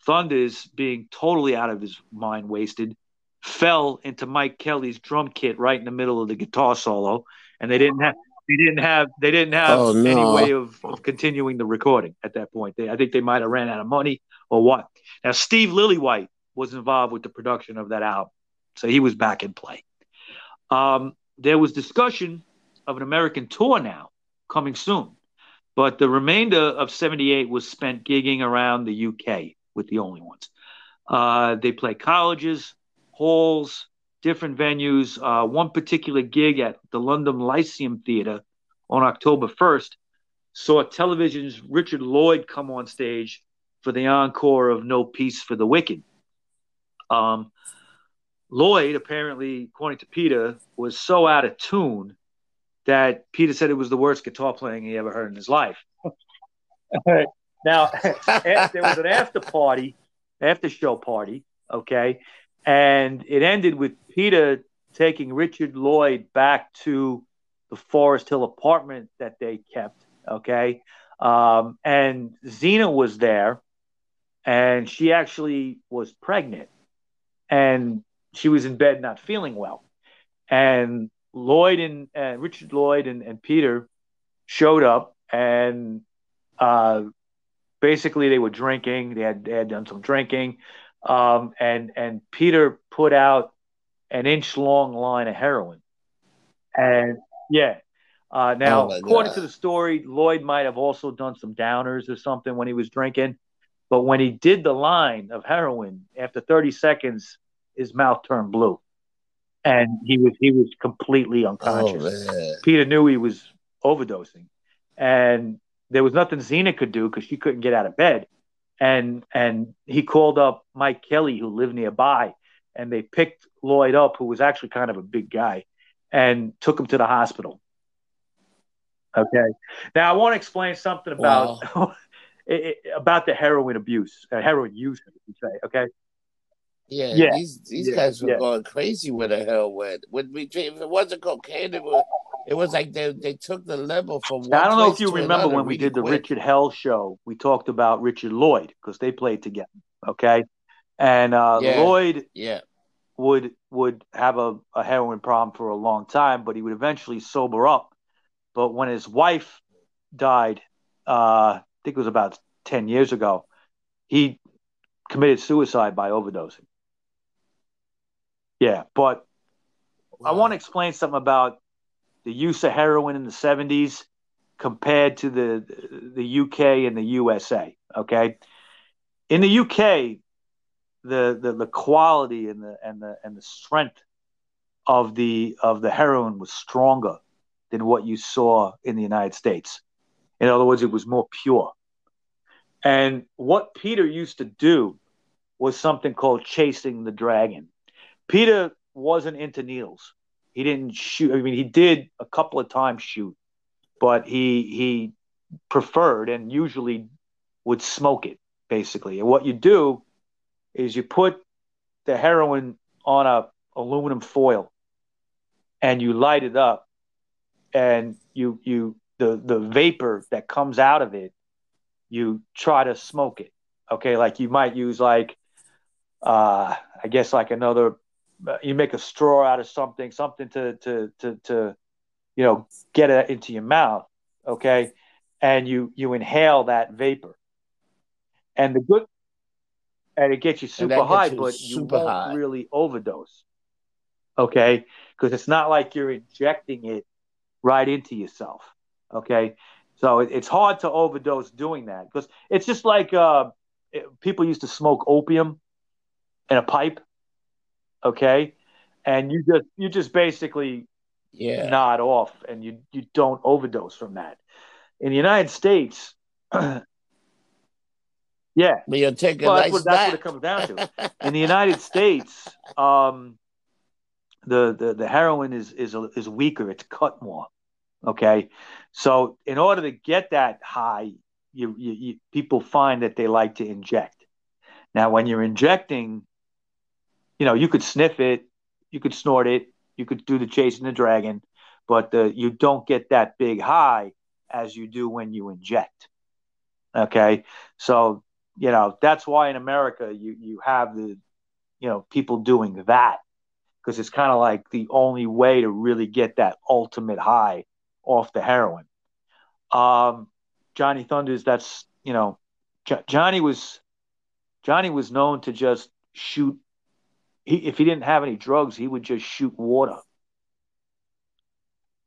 Thunders, being totally out of his mind, wasted, fell into Mike Kellie's drum kit right in the middle of the guitar solo, and they didn't have they didn't have they didn't have oh, no. any way of, of, continuing the recording at that point. They, I think they might have ran out of money or what. Now Steve Lillywhite was involved with the production of that album, so he was back in play. Um, there was discussion of an American tour now coming soon. But the remainder of 78 was spent gigging around the UK with the only ones. Uh, they play colleges, halls, different venues. Uh, one particular gig at the London Lyceum Theatre on October 1st saw television's Richard Lloyd come on stage for the encore of No Peace for the Wicked. Um, Lloyd, apparently, according to Peter, was so out of tune that Peter said it was the worst guitar playing he ever heard in his life. now, there was an after party, after show party, okay, and it ended with Peter taking Richard Lloyd back to the Forest Hill apartment that they kept, okay, um, and Zena was there, and she actually was pregnant, and she was in bed not feeling well, and Lloyd and uh, Richard Lloyd and, and Peter showed up and uh, basically they were drinking. They had they had done some drinking, um, and and Peter put out an inch long line of heroin, and yeah. Uh, now, oh according God. to the story, Lloyd might have also done some downers or something when he was drinking. But when he did the line of heroin, after 30 seconds, his mouth turned blue and he was he was completely unconscious. Oh, Peter knew he was overdosing, and there was nothing Zena could do because she couldn't get out of bed. And and he called up Mike Kellie, who lived nearby, and they picked Lloyd up, who was actually kind of a big guy, and took him to the hospital. Okay. Now I want to explain something about wow. about the heroin abuse, uh, heroin use, you say. Okay. Yeah, yeah. these these yeah. guys were yeah. going crazy with the heroin. When we if it wasn't cocaine, it was it was like they they took the level from. Now, I don't know if you remember when we did the quick. Richard Hell show. We talked about Richard Lloyd because they played together. Okay, and uh, Lloyd yeah would would have a, a heroin problem for a long time, but he would eventually sober up. But when his wife died, uh, I think it was about ten years ago, he committed suicide by overdosing. Yeah, but wow. I want to explain something about the use of heroin in the 70s compared to the the UK and the USA. Okay, in the UK, the the, the quality and the and the and the strength of the of the heroin was stronger than what you saw in the United States. In other words, it was more pure. And what Peter used to do was something called chasing the dragon. Peter wasn't into needles. He didn't shoot. I mean, he did a couple of times shoot, but he he preferred and usually would smoke it basically. And what you do is you put the heroin on a aluminum foil and you light it up and you you the the vapor that comes out of it you try to smoke it okay like you might use like uh i guess like another you make a straw out of something, something to to to to you know get it into your mouth, okay, and you you inhale that vapor, and the good, and it gets you super high, you but super you won't high. really overdose, okay, because it's not like you're injecting it right into yourself, okay. So it, it's hard to overdose doing that because it's just like uh, it, people used to smoke opium in a pipe okay? And you just you just basically yeah. nod off and you you don't overdose from that. In the united states yeah. But you're taking well, nice that's, what, that's what it comes down to. In the united states um the, the the heroin is is is weaker. It's cut more okay? So in order to get that high you, you, you people find that they like to inject. Now when you're injecting you know, you could sniff it, you could snort it, you could do the chasing the dragon, but the, you don't get that big high as you do when you inject. Okay, so you know that's why in America you you have the you know people doing that because it's kind of like the only way to really get that ultimate high off the heroin. Um, Johnny Thunders, that's you know, J- Johnny was Johnny was known to just shoot he, if he didn't have any drugs, he would just shoot water,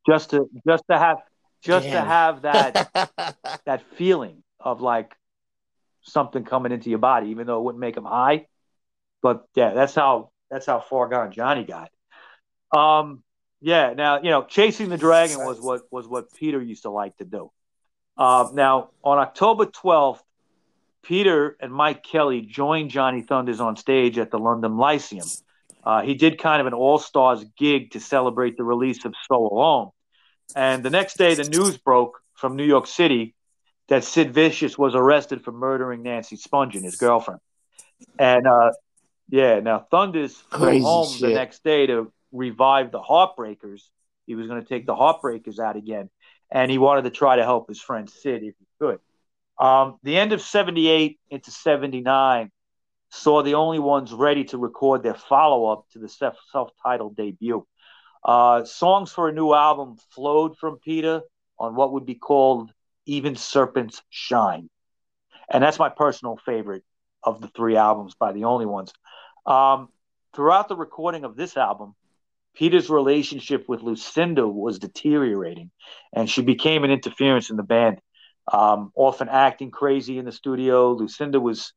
just to just to have just Damn. to have that that feeling of like something coming into your body, even though it wouldn't make him high. But yeah, that's how that's how far gone Johnny got. Um, yeah. Now you know, chasing the dragon was what was what Peter used to like to do. Uh, now on October twelfth, Peter and Mike Kellie joined Johnny Thunders on stage at the London Lyceum. Uh, he did kind of an all stars gig to celebrate the release of So Alone. And the next day, the news broke from New York City that Sid Vicious was arrested for murdering Nancy Spungen, his girlfriend. And uh, yeah, now Thunders went home shit. the next day to revive the Heartbreakers. He was going to take the Heartbreakers out again, and he wanted to try to help his friend Sid if he could. Um, the end of 78 into 79 saw the only ones ready to record their follow up to the self titled debut. Uh, songs for a new album flowed from Peter on what would be called Even Serpents Shine. And that's my personal favorite of the three albums by the only ones. Um, throughout the recording of this album, Peter's relationship with Lucinda was deteriorating, and she became an interference in the band. Um, often acting crazy in the studio, Lucinda was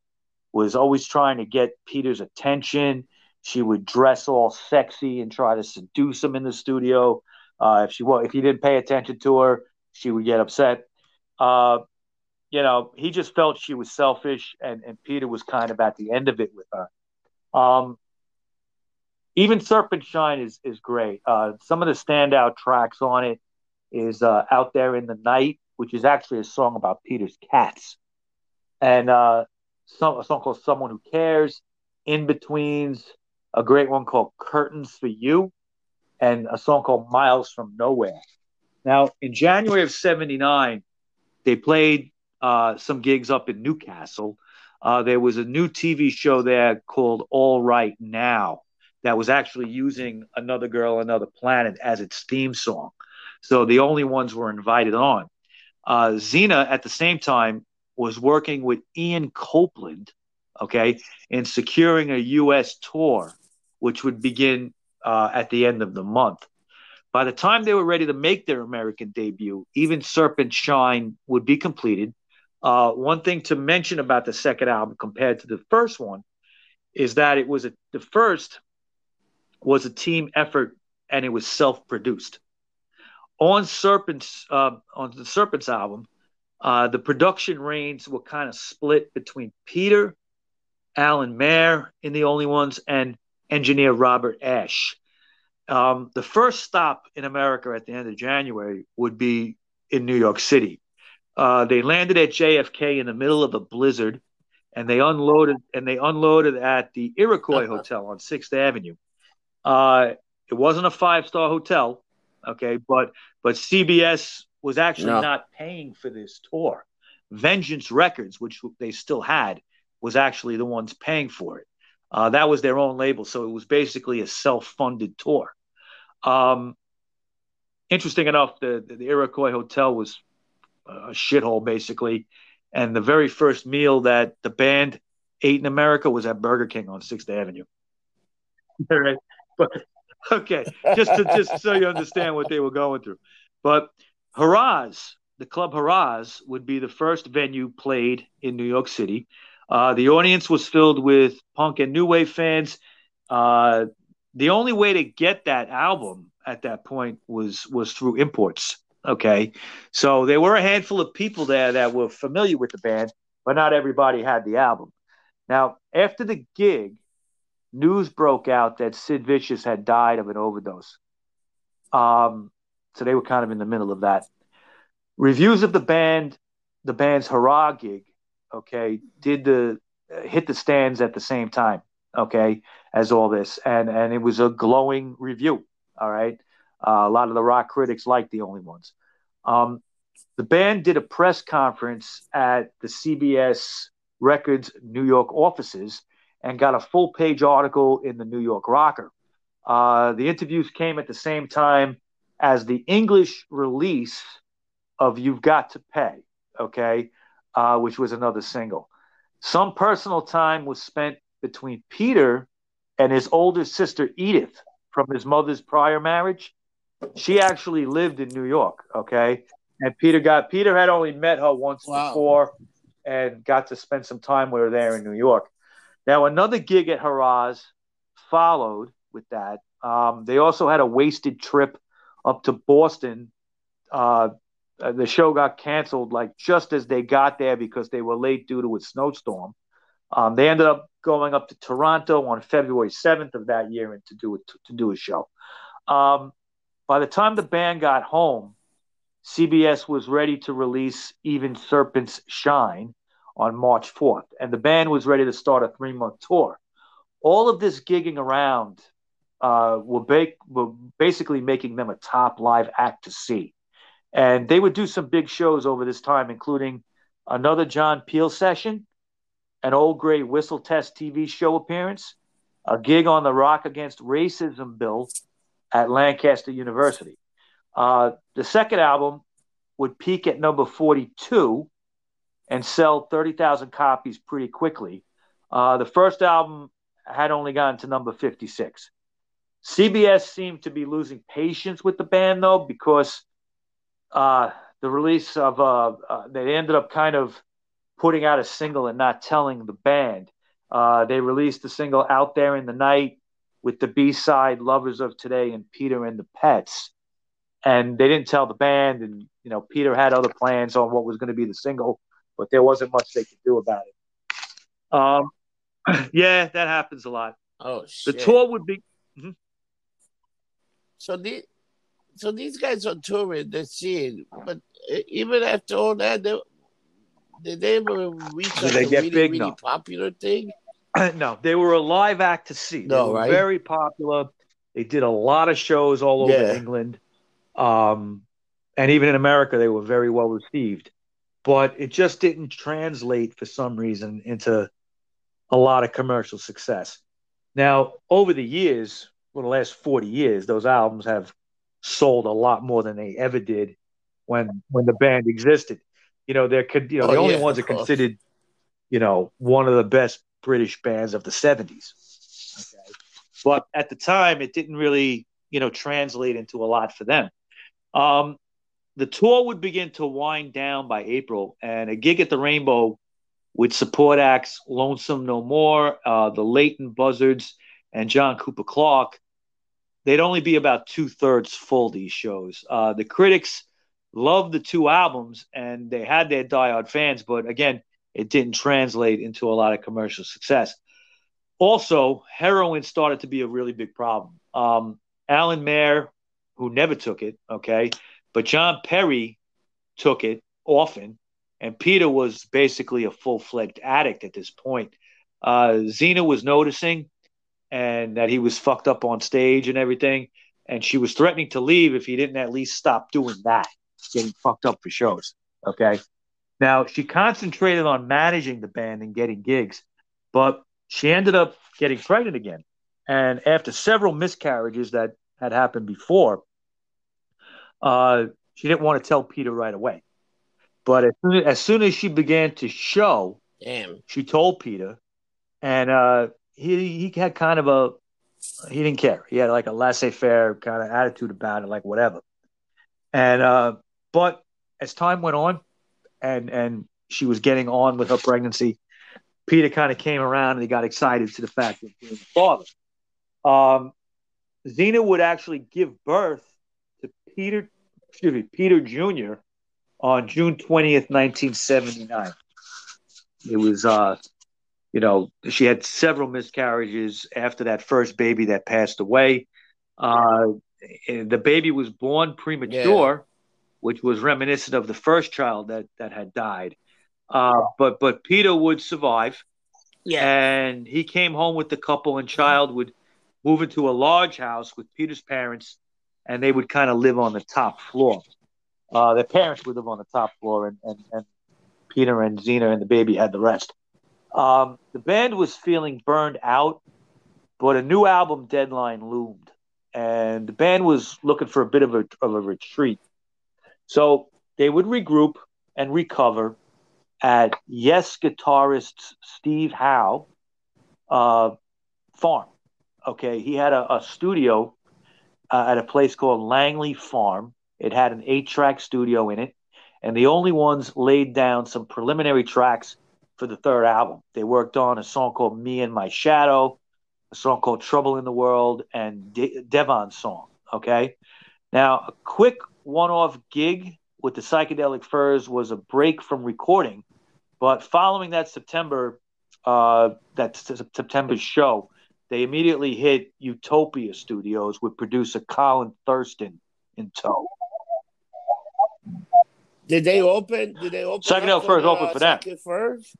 was always trying to get Peter's attention. She would dress all sexy and try to seduce him in the studio. Uh, if she if he didn't pay attention to her, she would get upset. Uh, you know, he just felt she was selfish, and, and Peter was kind of at the end of it with her. Um, even Serpents Shine is is great. Uh, some of the standout tracks on it is uh, "Out There in the Night," which is actually a song about Peter's cats, and uh, some, a song called "Someone Who Cares." In betweens, a great one called "Curtains for You," and a song called "Miles from Nowhere." Now, in January of '79, they played uh, some gigs up in Newcastle. Uh, there was a new TV show there called All Right Now that was actually using Another Girl, Another Planet as its theme song. So the only ones were invited on. Uh, Zena, at the same time, was working with Ian Copeland, okay, in securing a U.S. tour, which would begin uh, at the end of the month. By the time they were ready to make their American debut, even Serpents Shine would be completed. Uh, one thing to mention about the second album compared to the first one is that it was a, the first was a team effort and it was self-produced. On Serpents, uh, on the Serpents album, uh, the production reins were kind of split between Peter, Alan Mair in the only ones, and engineer Robert Ash. Um, the first stop in America at the end of January would be in New York City. Uh, they landed at JFK in the middle of a blizzard, and they unloaded and they unloaded at the Iroquois uh-huh. Hotel on Sixth Avenue. Uh, it wasn't a five star hotel, okay, but but CBS was actually no. not paying for this tour. Vengeance Records, which they still had, was actually the ones paying for it. Uh, that was their own label, so it was basically a self funded tour. Um, interesting enough, the, the Iroquois Hotel was a shithole basically, and the very first meal that the band ate in America was at Burger King on Sixth Avenue. right but okay, just to just so you understand what they were going through. But Hurrah's, the club Hurrah's, would be the first venue played in New York City. Uh, the audience was filled with punk and new wave fans. Uh, the only way to get that album at that point was was through imports. Okay, so there were a handful of people there that were familiar with the band, but not everybody had the album. Now, after the gig, news broke out that Sid Vicious had died of an overdose. Um, so they were kind of in the middle of that. Reviews of the band, the band's hurrah gig, okay, did the uh, hit the stands at the same time, okay, as all this, and and it was a glowing review. All right, uh, a lot of the rock critics liked the only ones. Um, the band did a press conference at the CBS Records New York offices and got a full page article in the New York Rocker. Uh, the interviews came at the same time as the English release of You've Got to Pay, okay, uh, which was another single. Some personal time was spent between Peter and his older sister Edith from his mother's prior marriage. She actually lived in New York, okay? And Peter got Peter had only met her once wow. before and got to spend some time with her there in New York. Now, another gig at Hurrah's followed with that. Um, they also had a wasted trip up to Boston. Uh, uh, the show got canceled like just as they got there because they were late due to a snowstorm. Um, they ended up going up to Toronto on February 7th of that year and to do it to, to do a show. Um, by the time the band got home, CBS was ready to release Even Serpents Shine on March 4th, and the band was ready to start a three month tour. All of this gigging around uh, were, ba- were basically making them a top live act to see. And they would do some big shows over this time, including another John Peel session, an old gray whistle test TV show appearance, a gig on the Rock Against Racism bill at Lancaster University. Uh, the second album would peak at number 42 and sell 30,000 copies pretty quickly. Uh, the first album had only gotten to number 56. CBS seemed to be losing patience with the band, though, because uh, the release of uh, uh, they ended up kind of putting out a single and not telling the band. Uh, they released the single "Out There in the Night" with the B side "Lovers of Today" and Peter and the Pets, and they didn't tell the band. And you know, Peter had other plans on what was going to be the single, but there wasn't much they could do about it. Um, yeah, that happens a lot. Oh shit! The tour would be. Mm-hmm. So the so these guys are touring, they're seeing, but even after all that, they did they ever reach like they a get really, big? really No. popular thing? no, they were a live act to see. They No, were right? very popular. They did a lot of shows all over Yeah. England. Um, and even in America, they were very well received. But it just didn't translate for some reason into a lot of commercial success. Now, over the years, for the last 40 years, those albums have sold a lot more than they ever did when when the band existed. You know, they're you know, Oh, the only yeah, ones are considered, you know, one of the best British bands of the 70s. Okay. But at the time, it didn't really, you know, translate into a lot for them. Um, the tour would begin to wind down by April, and a gig at the Rainbow with support acts Lonesome No More, uh, the Leyton Buzzards, and John Cooper Clarke. They'd only be about two thirds full, these shows. Uh, the critics loved the two albums, and they had their diehard fans, but again, it didn't translate into a lot of commercial success. Also, heroin started to be a really big problem. Um, Alan Mair, who never took it, okay, but John Perry took it often, and Peter was basically a full fledged addict at this point. Uh, Zena was noticing and that he was fucked up on stage and everything, and she was threatening to leave if he didn't at least stop doing that, getting fucked up for shows. Okay. Now, she concentrated on managing the band and getting gigs, but she ended up getting pregnant again. And after several miscarriages that had happened before, uh, she didn't want to tell Peter right away. But as soon as, as soon as she began to show, Damn. she told Peter, and uh, he he had kind of a he didn't care. He had like a laissez-faire kind of attitude about it, like whatever. And uh, but as time went on, and and she was getting on with her pregnancy, Peter kind of came around and he got excited to the fact of being a father. Um, Zena would actually give birth Peter, excuse me, Peter Jr. on June twentieth, nineteen seventy nine. It was, uh, you know, she had several miscarriages after that first baby that passed away. Uh, the baby was born premature, which was reminiscent of the first child that that had died. Uh, but but Peter would survive, Yeah. and he came home with the couple and child would move into a large house with Peter's parents, and they would kind of live on the top floor. Uh, their parents would live on the top floor, and, and, and Peter and Zena and the baby had the rest. Um, the band was feeling burned out, but a new album deadline loomed, and the band was looking for a bit of a, of a retreat. So they would regroup and recover at Yes guitarist Steve Howe uh, farm. Okay, he had a, a studio uh, at a place called Langley Farm. It had an eight-track studio in it, and the only ones laid down some preliminary tracks for the third album. They worked on a song called "Me and My Shadow," a song called "Trouble in the World," and De- Devon's song. Okay, now a quick one-off gig with the Psychedelic Furs was a break from recording, but following that September, uh, that S- September show, they immediately hit Utopia Studios with producer Colin Thurston in tow. Did they open? Did they open? Psychedelic Furs open for them. First?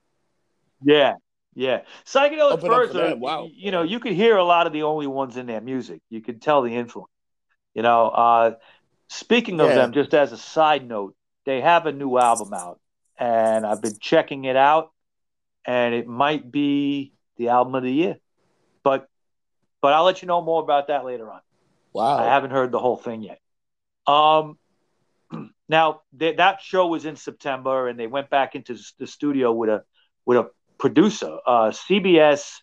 Yeah, yeah. Psychedelic Open Furs are, wow. you know, you could hear a lot of the only ones in their music. You could tell the influence. You know, uh, speaking of Yeah. them, just as a side note, they have a new album out, and I've been checking it out, and it might be the album of the year. But, I'll let you know more about that later on. Wow. I haven't heard the whole thing yet. Um, now th- that show was in September, and they went back into the studio with a with a producer. Uh, CBS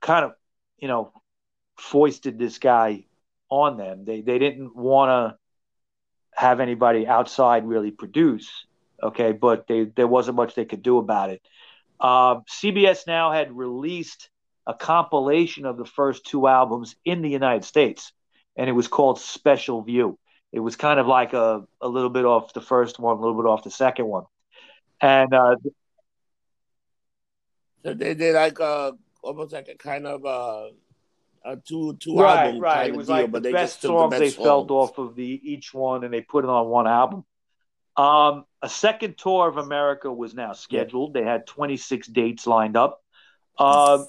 kind of, you know, foisted this guy on them. They they didn't want to have anybody outside really produce. Okay, but they there wasn't much they could do about it. Um, CBS now had released a compilation of the first two albums in the United States, and it was called Special View. It was kind of like a, a little bit off the first one, a little bit off the second one. And uh, So they did like a almost like a kind of uh, a two two right, album right. kind It of was deal, like but the they best songs the they best felt off of the each one, and they put it on one album. Um, a second tour of America was now scheduled. They had 26 dates lined up. Uh,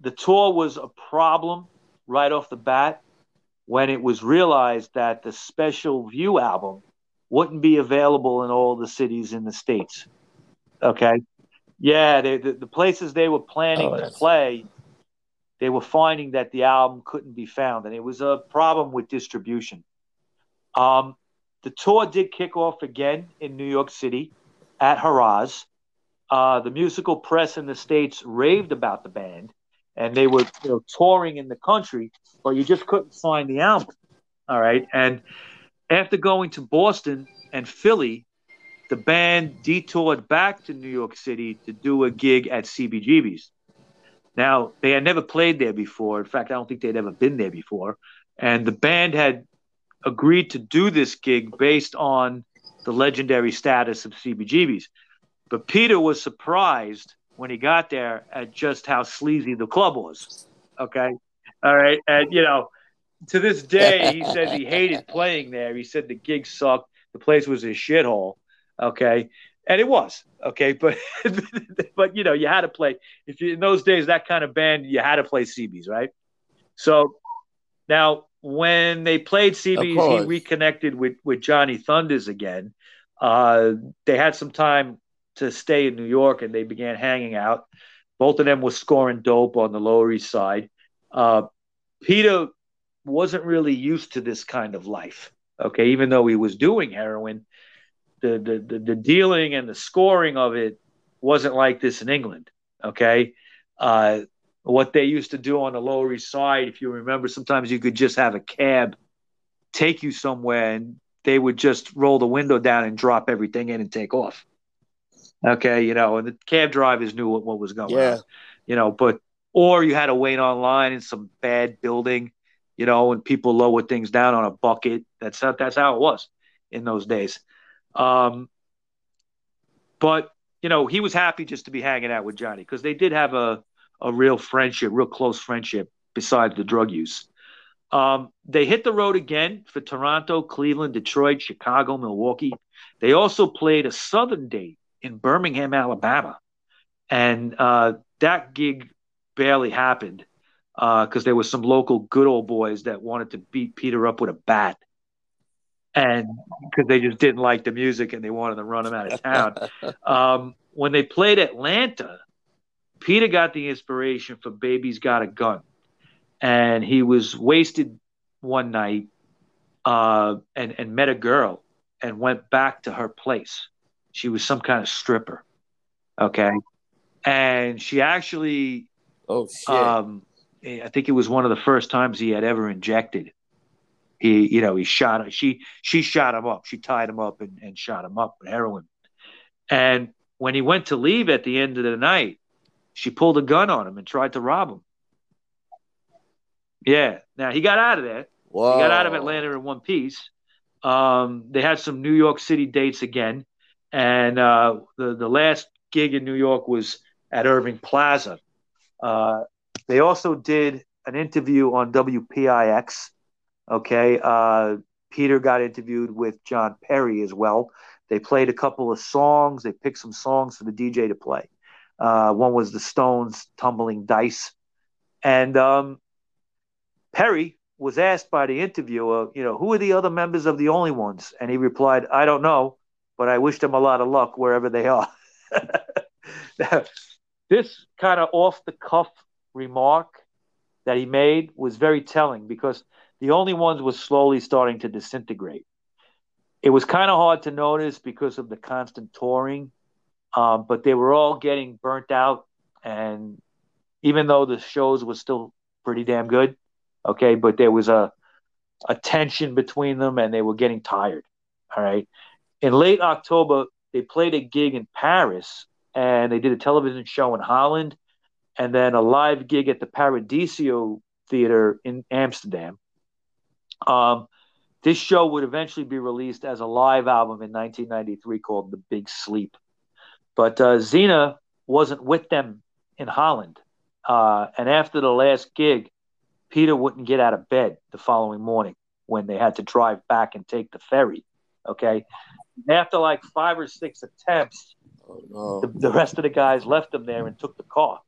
the tour was a problem right off the bat when it was realized that the Special View album wouldn't be available in all the cities in the states. Okay, yeah, they, the, the places they were planning Oh, to play, they were finding that the album couldn't be found, and it was a problem with distribution. Um, the tour did kick off again in New York City at Hurrah's. Uh, the musical press in the states raved about the band, and they were you know, touring in the country, but you just couldn't find the album. All right, and after going to Boston and Philly, the band detoured back to New York City to do a gig at CBGB's. Now, they had never played there before. In fact, I don't think they'd ever been there before. And the band had agreed to do this gig based on the legendary status of CBGB's. But Peter was surprised when he got there at just how sleazy the club was. Okay. All right. And, you know, to this day, he says he hated playing there. He said the gig sucked. The place was a shithole. Okay. And it was. Okay. But, but, you know, you had to play. If you, in those days, that kind of band, you had to play CB's, right? So now, when they played CB's, he reconnected with, with Johnny Thunders again. Uh, they had some time to stay in New York and they began hanging out. Both of them were scoring dope on the Lower East Side. Uh, Peter wasn't really used to this kind of life. Okay, even though he was doing heroin, the the the, the dealing and the scoring of it wasn't like this in England. Okay, uh, what they used to do on the Lower East Side, if you remember, sometimes you could just have a cab take you somewhere, and they would just roll the window down and drop everything in and take off. Okay, you know, and the cab drivers knew what, what was going Yeah. on. You know, but or you had to wait online in some bad building, you know, and people lower things down on a bucket. That's how, that's how it was in those days. Um, but you know, he was happy just to be hanging out with Johnny because they did have a a real friendship, real close friendship besides the drug use. Um, they hit the road again for Toronto, Cleveland, Detroit, Chicago, Milwaukee. They also played a southern date in Birmingham, Alabama, and uh, that gig barely happened because there was some local good old boys that wanted to beat Peter up with a bat, and because they just didn't like the music and they wanted to run him out of town. um, when they played Atlanta, Peter got the inspiration for "Baby's Got a Gun," and he was wasted one night uh, and and met a girl and went back to her place. She was some kind of stripper, okay, and she actually oh shit. um, I think it was one of the first times he had ever injected. He, you know, he shot. Her. She, she shot him up. She tied him up and, and shot him up with heroin. And when he went to leave at the end of the night, she pulled a gun on him and tried to rob him. Yeah. Now he got out of there. Whoa. He got out of Atlanta in one piece. Um, they had some New York City dates again, and uh, the the last gig in New York was at Irving Plaza. Uh, they also did an interview on WPIX. Okay, uh, Peter got interviewed with John Perry as well. They played a couple of songs. They picked some songs for the DJ to play. Uh, one was the Stones tumbling dice, and um, Perry was asked by the interviewer, you know, who are the other members of the Only Ones, and he replied, "I don't know, but I wish them a lot of luck wherever they are." this kind of off the cuff remark that he made was very telling because the Only Ones was slowly starting to disintegrate. It was kind of hard to notice because of the constant touring um, but they were all getting burnt out. And even though the shows was still pretty damn good, okay, but there was a a tension between them, and they were getting tired. All right. In late October, they played a gig in Paris, and they did a television show in Holland, and then a live gig at the Paradiso Theater in Amsterdam. Um, this show would eventually be released as a live album in 1993 called The Big Sleep. But uh, Zena wasn't with them in Holland. Uh, and after the last gig, Peter wouldn't get out of bed the following morning when they had to drive back and take the ferry. Okay. After like five or six attempts, oh, no. the, the rest of the guys left him there and took the car.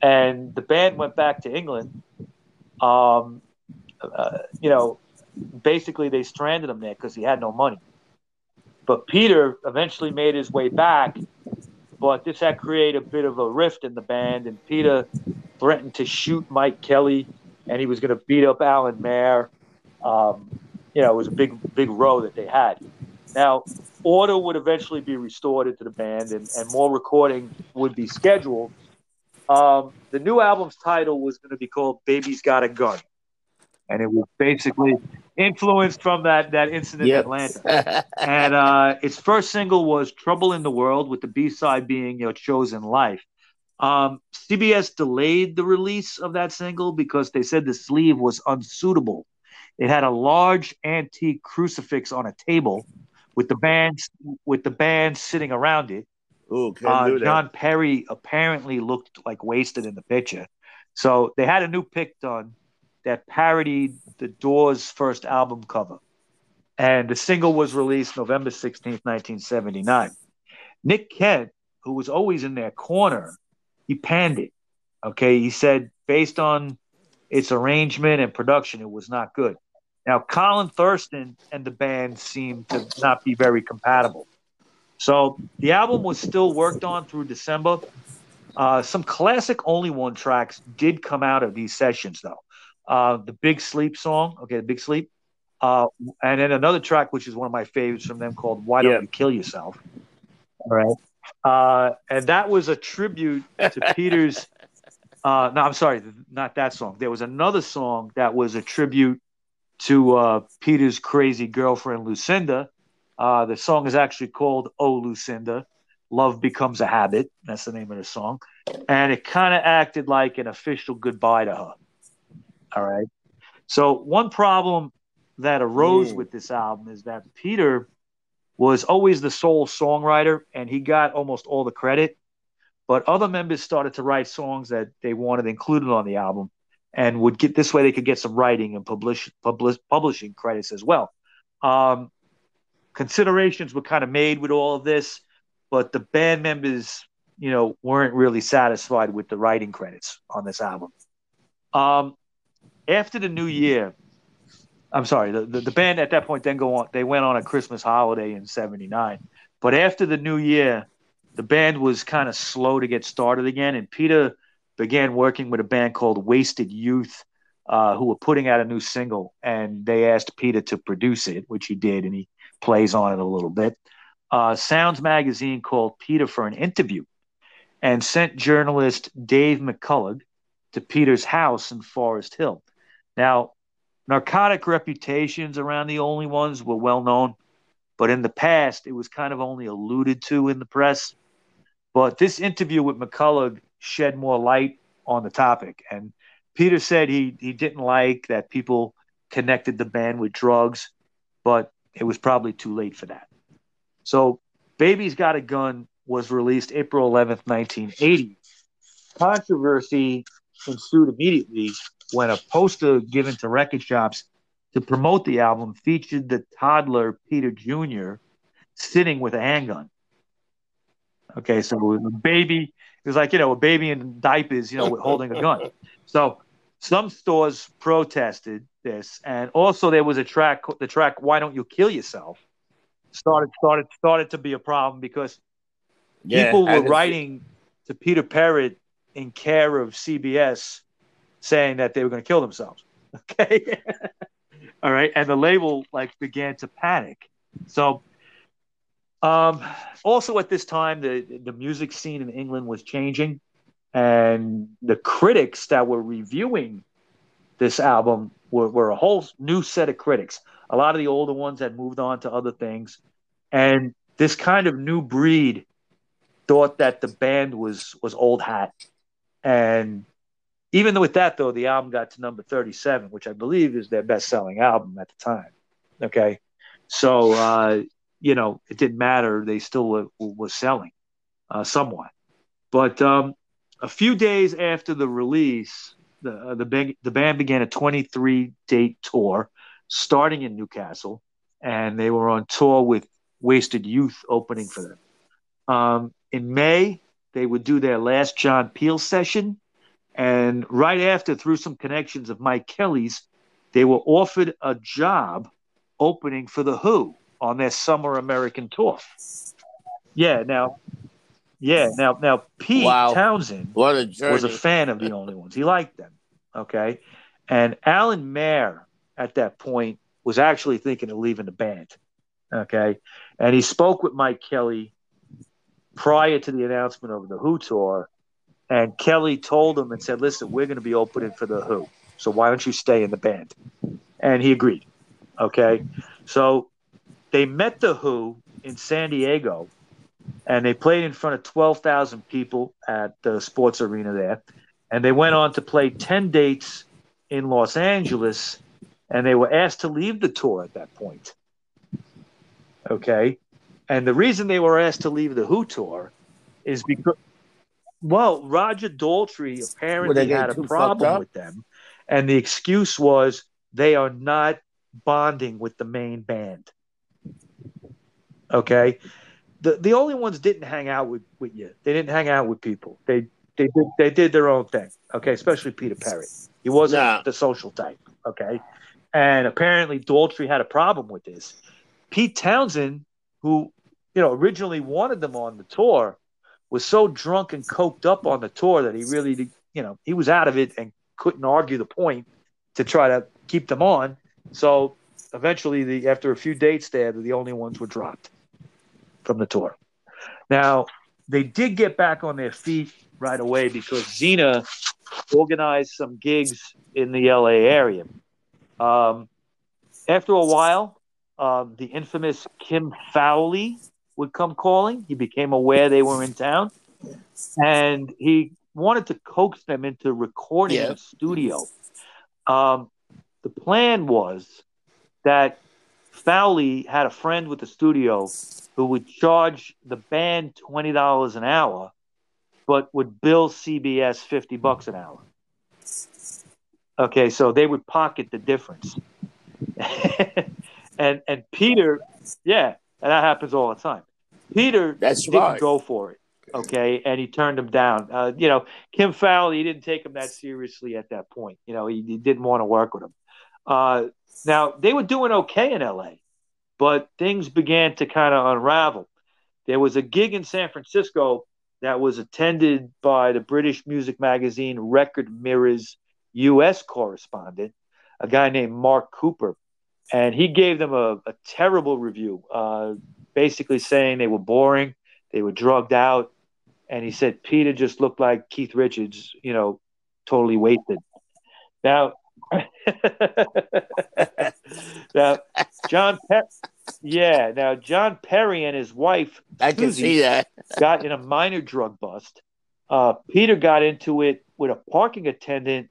And the band went back to England. Um, uh, you know, basically they stranded him there because he had no money. But Peter eventually made his way back, but this had created a bit of a rift in the band, and Peter threatened to shoot Mike Kellie, and he was going to beat up Alan Mair. Um, you know, it was a big, big row that they had. Now, order would eventually be restored into the band, and, and more recording would be scheduled. Um, the new album's title was going to be called "Baby's Got a Gun," and it was basically influenced from that that incident yep. in Atlanta. and uh, its first single was "Trouble in the World," with the B side being "Your Chosen Life." Um, CBS delayed the release of that single because they said the sleeve was unsuitable. It had a large antique crucifix on a table with the band with the band sitting around it. Ooh, uh, John Perry apparently looked like wasted in the picture. So they had a new pick done that parodied the Doors' first album cover. And the single was released November 16th, 1979. Nick Kent, who was always in their corner, he panned it. Okay. He said, based on its arrangement and production, it was not good. Now, Colin Thurston and the band seemed to not be very compatible. So the album was still worked on through December. Uh, some classic Only One tracks did come out of these sessions, though uh, the Big Sleep song. Okay, the Big Sleep. Uh, and then another track, which is one of my favorites from them, called "Why Don't yeah. You Kill Yourself." All right, uh, and that was a tribute to Peter's. Uh, no, I'm sorry, not that song. There was another song that was a tribute to uh, Peter's crazy girlfriend Lucinda. Uh, the song is actually called "Oh Lucinda." Love becomes a habit. That's the name of the song, and it kind of acted like an official goodbye to her. All right. So one problem that arose mm. with this album is that Peter was always the sole songwriter and he got almost all the credit. But other members started to write songs that they wanted included on the album and would get this way they could get some writing and publish, publish publishing credits as well. Um, considerations were kind of made with all of this, but the band members, you know, weren't really satisfied with the writing credits on this album. Um, after the new year, I'm sorry, the, the, the, band at that point then go on. They went on a Christmas holiday in '79, but after the new year, the band was kind of slow to get started again, and Peter began working with a band called Wasted Youth, uh, who were putting out a new single, and they asked Peter to produce it, which he did, and he plays on it a little bit. Uh, Sounds magazine called Peter for an interview, and sent journalist Dave McCullough to Peter's house in Forest Hill. Now, narcotic reputations around the only ones were well known, but in the past, it was kind of only alluded to in the press. But this interview with McCullough shed more light on the topic. And Peter said he, he didn't like that people connected the band with drugs, but it was probably too late for that. So, Baby's Got a Gun was released April 11th, 1980. Controversy ensued immediately when a poster given to record shops to promote the album featured the toddler Peter Jr. sitting with a handgun. Okay, so a baby, it was like, you know, a baby in diapers, you know, holding a gun. So some stores protested this, and also there was a track, the track "Why Don't You Kill Yourself," started started started to be a problem because yeah, people were writing to Peter Perrett in care of CBS, saying that they were going to kill themselves. Okay, all right, and the label like began to panic. So, um, also at this time, the the music scene in England was changing and the critics that were reviewing this album were, were, a whole new set of critics. A lot of the older ones had moved on to other things, and this kind of new breed thought that the band was was old hat. And even with that, though, the album got to number thirty-seven, which I believe is their best-selling album at the time. Okay, so uh, you know it didn't matter; they still were, were selling uh, somewhat. But um, a few days after the release, the uh, the, big, the band began a 23 date tour, starting in Newcastle, and they were on tour with Wasted Youth opening for them. Um, in May, they would do their last John Peel session, and right after, through some connections of Mike Kellie's, they were offered a job opening for the Who on their summer American tour. Yeah, now yeah. Now, now Pete wow. Townshend what a was a fan of the Only Ones. He liked them. Okay, and Alan Mair at that point was actually thinking of leaving the band. Okay, and he spoke with Mike Kellie prior to the announcement of the Who tour, and Kellie told him and said, "Listen, we're going to be opening for the Who, so why don't you stay in the band?" And he agreed. Okay, so they met the Who in San Diego and they played in front of 12,000 people at the sports arena there. And they went on to play 10 dates in Los Angeles, and they were asked to leave the tour at that point. Okay. And the reason they were asked to leave the Who tour is because, well, Roger Daltrey apparently had a problem with them. And the excuse was they are not bonding with the main band. Okay the the only ones didn't hang out with, with you. They didn't hang out with people. They they did they did their own thing. Okay, especially Peter Perry. He wasn't nah. the social type. Okay, and apparently Daltrey had a problem with this. Pete Townshend, who you know originally wanted them on the tour, was so drunk and coked up on the tour that he really you know he was out of it and couldn't argue the point to try to keep them on. So eventually, the after a few dates there, the only ones were dropped from the tour. Now, they did get back on their feet right away because Zena organized some gigs in the LA area. Um, after a while, um, the infamous Kim Fowley would come calling. He became aware they were in town, and he wanted to coax them into recording yeah. in a studio. Um, the plan was that Fowley had a friend with the studio who would charge the band twenty dollars an hour, but would bill CBS fifty bucks an hour. Okay, so they would pocket the difference. and and Peter, yeah, and that happens all the time. Peter That's didn't right. go for it. Okay, and he turned him down. Uh, you know, Kim Fowley, he didn't take him that seriously at that point. You know, he, he didn't want to work with him. Uh, now they were doing okay in LA but things began to kind of unravel. There was a gig in San Francisco that was attended by the British music magazine Record Mirror's U.S. correspondent, a guy named Mark Cooper, and he gave them a, a terrible review, uh, basically saying they were boring, they were drugged out, and he said Peter just looked like Keith Richards, you know, totally wasted. Now, now, John Pet, yeah. Now, John Perry and his wife, I can Susie, see that, got in a minor drug bust. Uh, Peter got into it with a parking attendant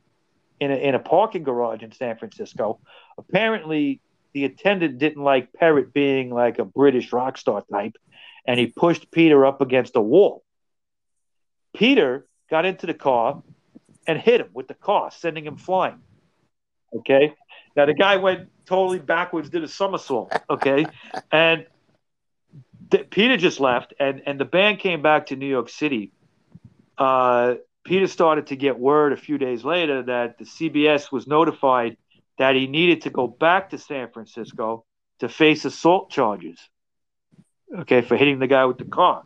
in a, in a parking garage in San Francisco. Apparently, the attendant didn't like Perrett being like a British rock star type, and he pushed Peter up against a wall. Peter got into the car and hit him with the car, sending him flying. Okay. Now the guy went totally backwards, did a somersault. Okay. and Peter just left, and and the band came back to New York City. Uh, Peter started to get word a few days later that the CBS was notified that he needed to go back to San Francisco to face assault charges. Okay, for hitting the guy with the car.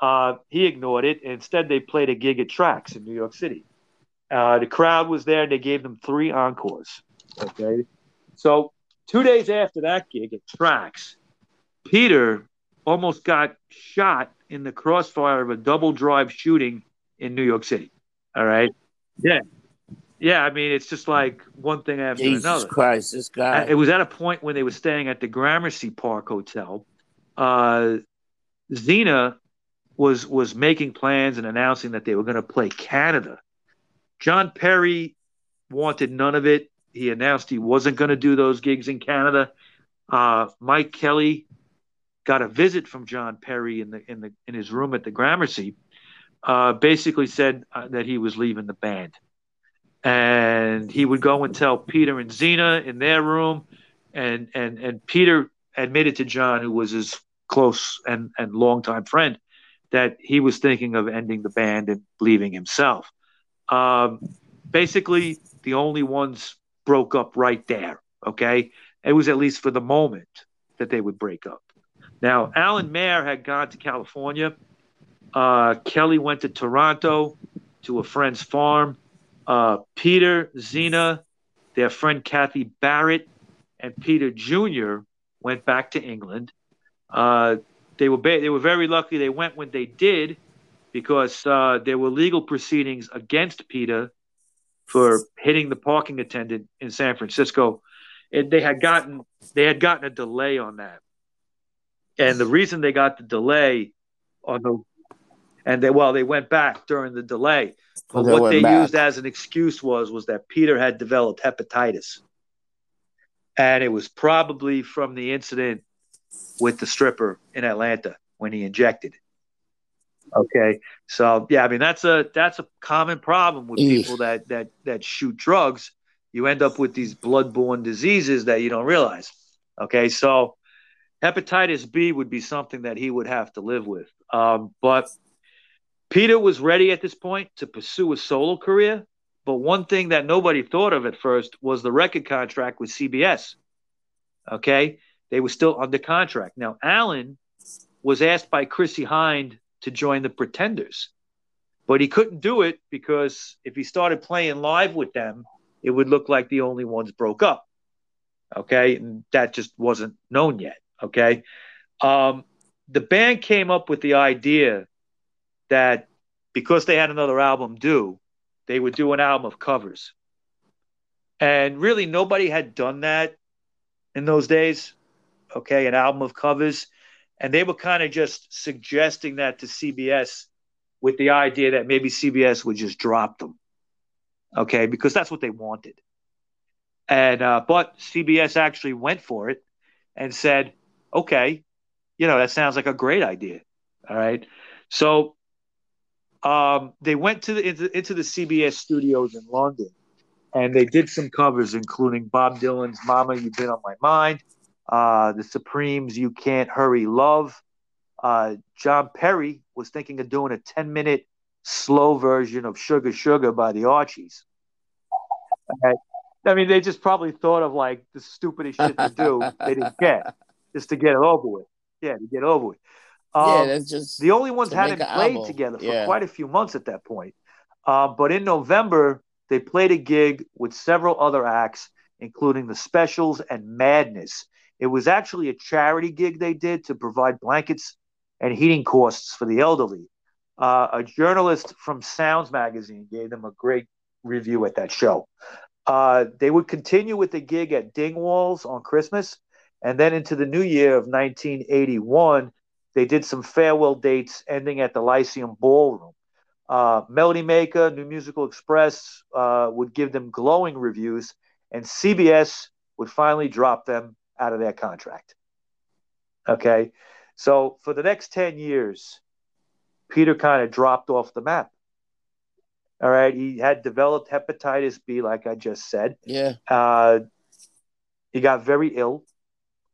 Uh, he ignored it. Instead, they played a gig at Tracks in New York City. Uh, the crowd was there, and they gave them three encores. Okay, so two days after that gig at Tracks, Peter almost got shot in the crossfire of a double drive shooting in New York City. All right. Yeah. Yeah, I mean, it's just like one thing after Jesus another. Christ, this guy. It was at a point when they were staying at the Gramercy Park Hotel. Uh, Zena was was making plans and announcing that they were going to play Canada. John Perry wanted none of it. He announced he wasn't going to do those gigs in Canada. Uh, Mike Kellie got a visit from John Perry in the in the in his room at the Gramercy. Uh, basically said uh, that he was leaving the band, and he would go and tell Peter and Zena in their room, and and and Peter admitted to John, who was his close and and longtime friend, that he was thinking of ending the band and leaving himself. Um, basically, the only ones broke up right there. Okay, it was at least for the moment that they would break up. Now, Alan Mair had gone to California. Uh, Kellie went to Toronto to a friend's farm. Uh, Peter, Zena, their friend Kathy Barrett, and Peter Jr. went back to England. Uh, they were ba- they were very lucky they went when they did because uh, there were legal proceedings against Peter for hitting the parking attendant in San Francisco. And they had gotten they had gotten a delay on that. And the reason they got the delay on the and they well they went back during the delay. But They what they back. used as an excuse was was that Peter had developed hepatitis. And it was probably from the incident with the stripper in Atlanta when he injected. Okay. So yeah, I mean that's a that's a common problem with people that that that shoot drugs. You end up with these bloodborne diseases that you don't realize. Okay, so hepatitis B would be something that he would have to live with. Um, but Peter was ready at this point to pursue a solo career. But one thing that nobody thought of at first was the record contract with CBS. Okay, they were still under contract. Now, Alan was asked by Chrissie Hynde to join the Pretenders, but he couldn't do it because if he started playing live with them, it would look like the only ones broke up. Okay, and that just wasn't known yet. Okay, um, the band came up with the idea that because they had another album due, they would do an album of covers. And really, nobody had done that in those days. Okay, an album of covers. And they were kind of just suggesting that to CBS with the idea that maybe CBS would just drop them. Okay, because that's what they wanted. And, uh, but CBS actually went for it and said, okay, you know, that sounds like a great idea. All right. So um, they went to the into, into the CBS studios in London, and they did some covers, including Bob Dylan's "Mama, You've Been on My Mind," uh, the Supremes' "You Can't Hurry Love." Uh, John Perry was thinking of doing a ten-minute slow version of "Sugar Sugar" by the Archies. Okay. I mean, they just probably thought of like the stupidest shit to do. they didn't get just to get it over with. Yeah, to get it over with. yeah, Um, that's just the only ones hadn't played album. together for Yeah. quite a few months at that point. Uh, but in November, they played a gig with several other acts, including the Specials and Madness. It was actually a charity gig they did to provide blankets and heating costs for the elderly. Uh, a journalist from Sounds magazine gave them a great review at that show. Uh, they would continue with the gig at Dingwalls on Christmas, and then into the new year of 1981, they did some farewell dates ending at the Lyceum Ballroom. Uh, Melody Maker, New Musical Express uh, would give them glowing reviews, and CBS would finally drop them out of their contract. Okay, so for the next 10 years, Peter kind of dropped off the map. All right, he had developed hepatitis B, like I just said. yeah. Uh, he got very ill.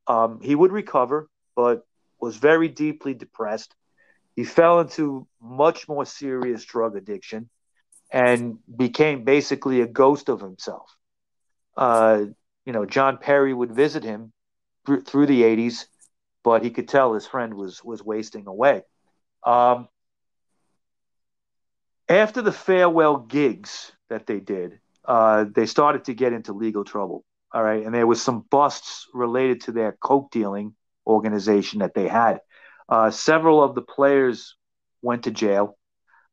Um, he would recover, but was very deeply depressed. He fell into much more serious drug addiction and became basically a ghost of himself. Uh, you know, John Perry would visit him through the 80s, but he could tell his friend was was wasting away. Um, after the farewell gigs that they did, uh, they started to get into legal trouble. All right, and there was some busts related to their coke dealing organization that they had. Uh, several of the players went to jail.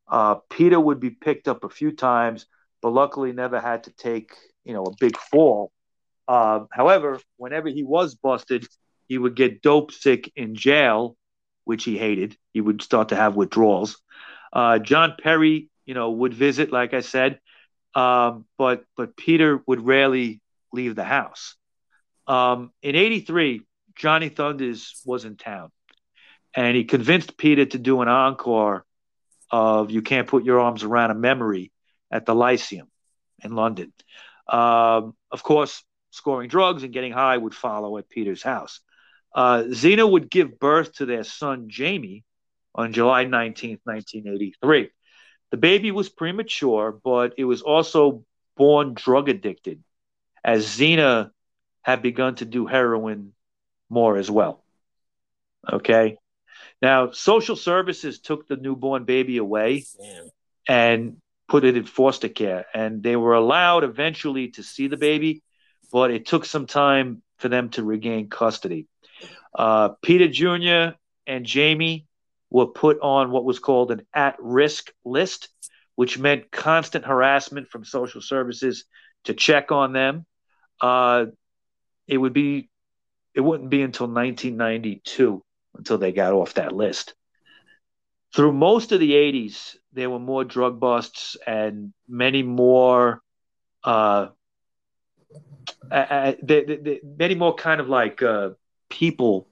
Uh, Peter would be picked up a few times, but luckily never had to take you know a big fall. Uh, however, whenever he was busted, he would get dope sick in jail, which he hated. He would start to have withdrawals. Uh, John Perry, you know, would visit, like I said, um, but but Peter would rarely leave the house. Um, in '83, Johnny Thunders was in town, and he convinced Peter to do an encore of "You Can't Put Your Arms Around a Memory" at the Lyceum in London. Um, of course, scoring drugs and getting high would follow at Peter's house. Uh, Zena would give birth to their son Jamie on July 19, 1983. The baby was premature, but it was also born drug addicted, as Zena had begun to do heroin more as well. Okay. Now, social services took the newborn baby away Damn. and put it in foster care, and they were allowed eventually to see the baby, but it took some time for them to regain custody. Uh, Peter Jr. and Jamie were put on what was called an at risk list, which meant constant harassment from social services to check on them. Uh, it would be, it wouldn't be until 1992 until they got off that list. Through most of the 80s, there were more drug busts and many more, uh, uh, they, many more kind of like uh, people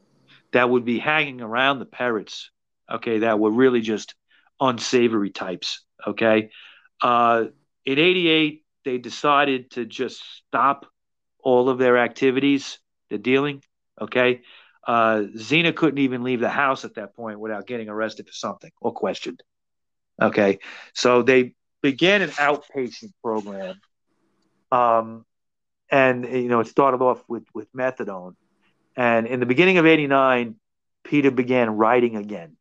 that would be hanging around the Perretts. okay, that were really just unsavory types, okay? Uh, in 88, they decided to just stop all of their activities, the dealing, okay? Uh, Zena couldn't even leave the house at that point without getting arrested for something or questioned, okay? So they began an outpatient program. Um, and, you know, it started off with, with methadone. And in the beginning of 89, Peter began writing again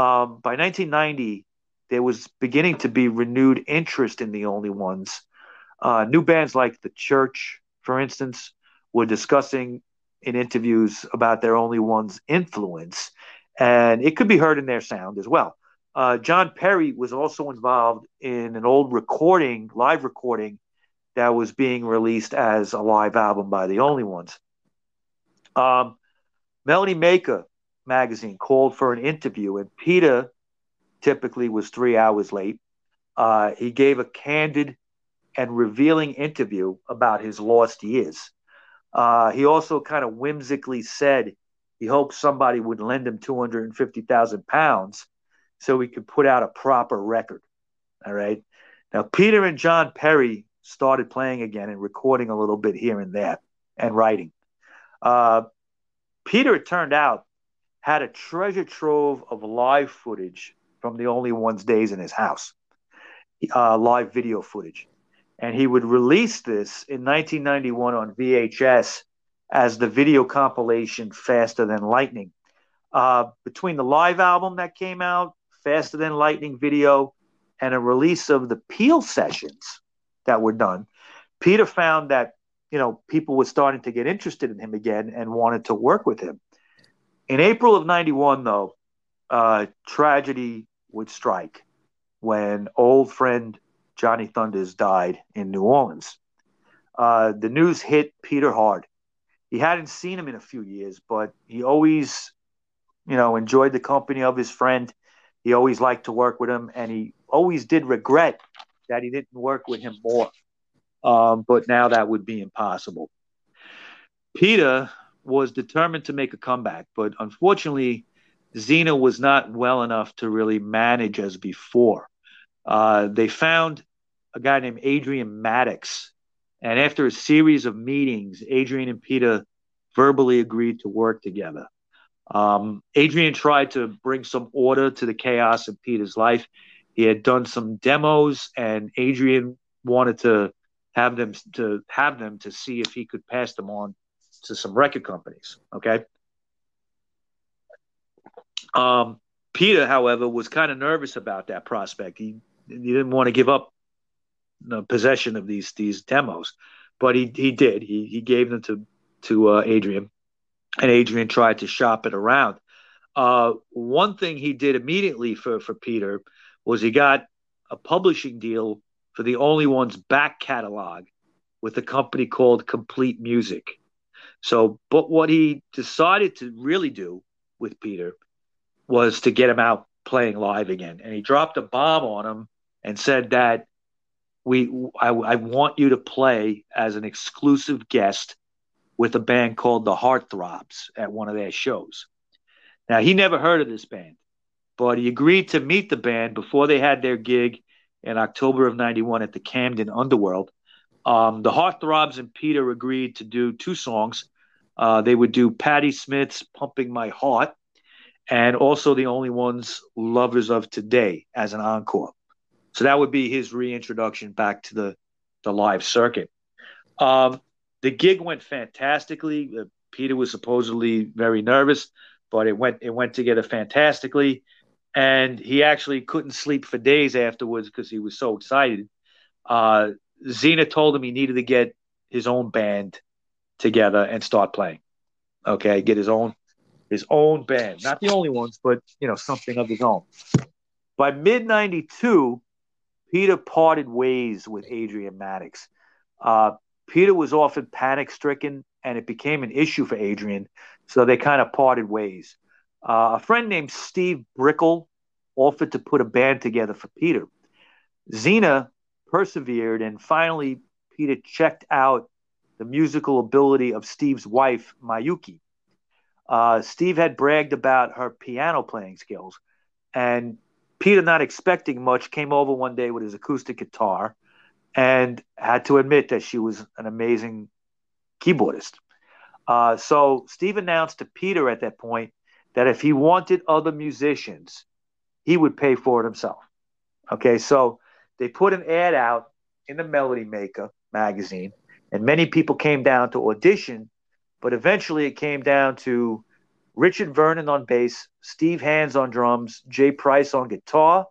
um, by 1990, there was beginning to be renewed interest in the Only Ones. Uh, new bands like The Church, for instance, were discussing in interviews about their Only Ones influence, and it could be heard in their sound as well. Uh, John Perry was also involved in an old recording, live recording, that was being released as a live album by the Only Ones. Um, Melody Maker magazine called for an interview, and Peter typically was three hours late. Uh, he gave a candid and revealing interview about his lost years. Uh, he also kind of whimsically said he hoped somebody would lend him 250,000 pounds so he could put out a proper record. All right. Now, Peter and John Perry started playing again and recording a little bit here and there and writing. Uh, Peter, it turned out, had a treasure trove of live footage from the Only One's days in his house, uh, live video footage. And he would release this in 1991 on VHS as the video compilation Faster Than Lightning. Uh, between the live album that came out, Faster Than Lightning video, and a release of the Peel sessions that were done, Peter found that you know people were starting to get interested in him again and wanted to work with him. In April of 91, though, uh, tragedy would strike when old friend Johnny Thunders died in New Orleans. Uh, the news hit Peter hard. He hadn't seen him in a few years, but he always, you know, enjoyed the company of his friend. He always liked to work with him, and he always did regret that he didn't work with him more. Um, but now that would be impossible. Peter was determined to make a comeback, but unfortunately, Zena was not well enough to really manage as before. Uh, they found a guy named Adrian Maddox, and after a series of meetings, Adrian and Peter verbally agreed to work together. Um, Adrian tried to bring some order to the chaos in Peter's life. He had done some demos, and Adrian wanted to have them to have them to see if he could pass them on to some record companies. Okay. Um, Peter, however, was kind of nervous about that prospect. He, he didn't want to give up the possession of these these demos, but he he did. He he gave them to to uh, Adrian, and Adrian tried to shop it around. Uh, one thing he did immediately for for Peter was he got a publishing deal for the Only Ones back catalog with a company called Complete Music. So, but what he decided to really do with Peter was to get him out playing live again. And he dropped a bomb on him and said that we I, I want you to play as an exclusive guest with a band called the Heartthrobs at one of their shows. Now he never heard of this band, but he agreed to meet the band before they had their gig in October of 91 at the Camden Underworld. Um, the Heartthrobs and Peter agreed to do two songs. Uh, they would do Patti Smith's Pumping My Heart and also the only ones Lovers of Today as an encore. So that would be his reintroduction back to the, the live circuit. Um, the gig went fantastically. Uh, Peter was supposedly very nervous, but it went it went together fantastically and he actually couldn't sleep for days afterwards because he was so excited. Uh, Zena told him he needed to get his own band together and start playing. Okay, get his own his own band, not the only ones, but you know something of his own. By mid '92, Peter parted ways with Adrian Maddox. Uh, Peter was often panic stricken, and it became an issue for Adrian, so they kind of parted ways. Uh, a friend named Steve Brickell offered to put a band together for Peter. Zena persevered, and finally, Peter checked out the musical ability of Steve's wife, Mayuki. Uh, Steve had bragged about her piano playing skills, and Peter, not expecting much, came over one day with his acoustic guitar and had to admit that she was an amazing keyboardist. Uh, so Steve announced to Peter at that point that if he wanted other musicians, he would pay for it himself. Okay, so they put an ad out in the Melody Maker magazine, and many people came down to audition, but eventually it came down to Richard Vernon on bass, Steve Hands on drums, Jay Price on guitar,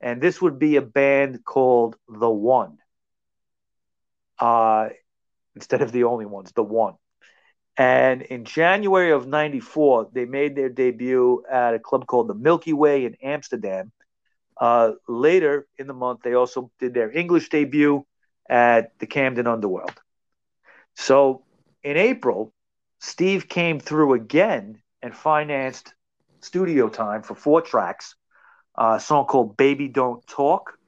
and this would be a band called The One. Uh, instead of the only ones, The One. And in January of 94, they made their debut at a club called the Milky Way in Amsterdam. Uh, later in the month, they also did their English debut at the Camden Underworld. So in April, Steve came through again and financed studio time for four tracks a song called Baby Don't Talk,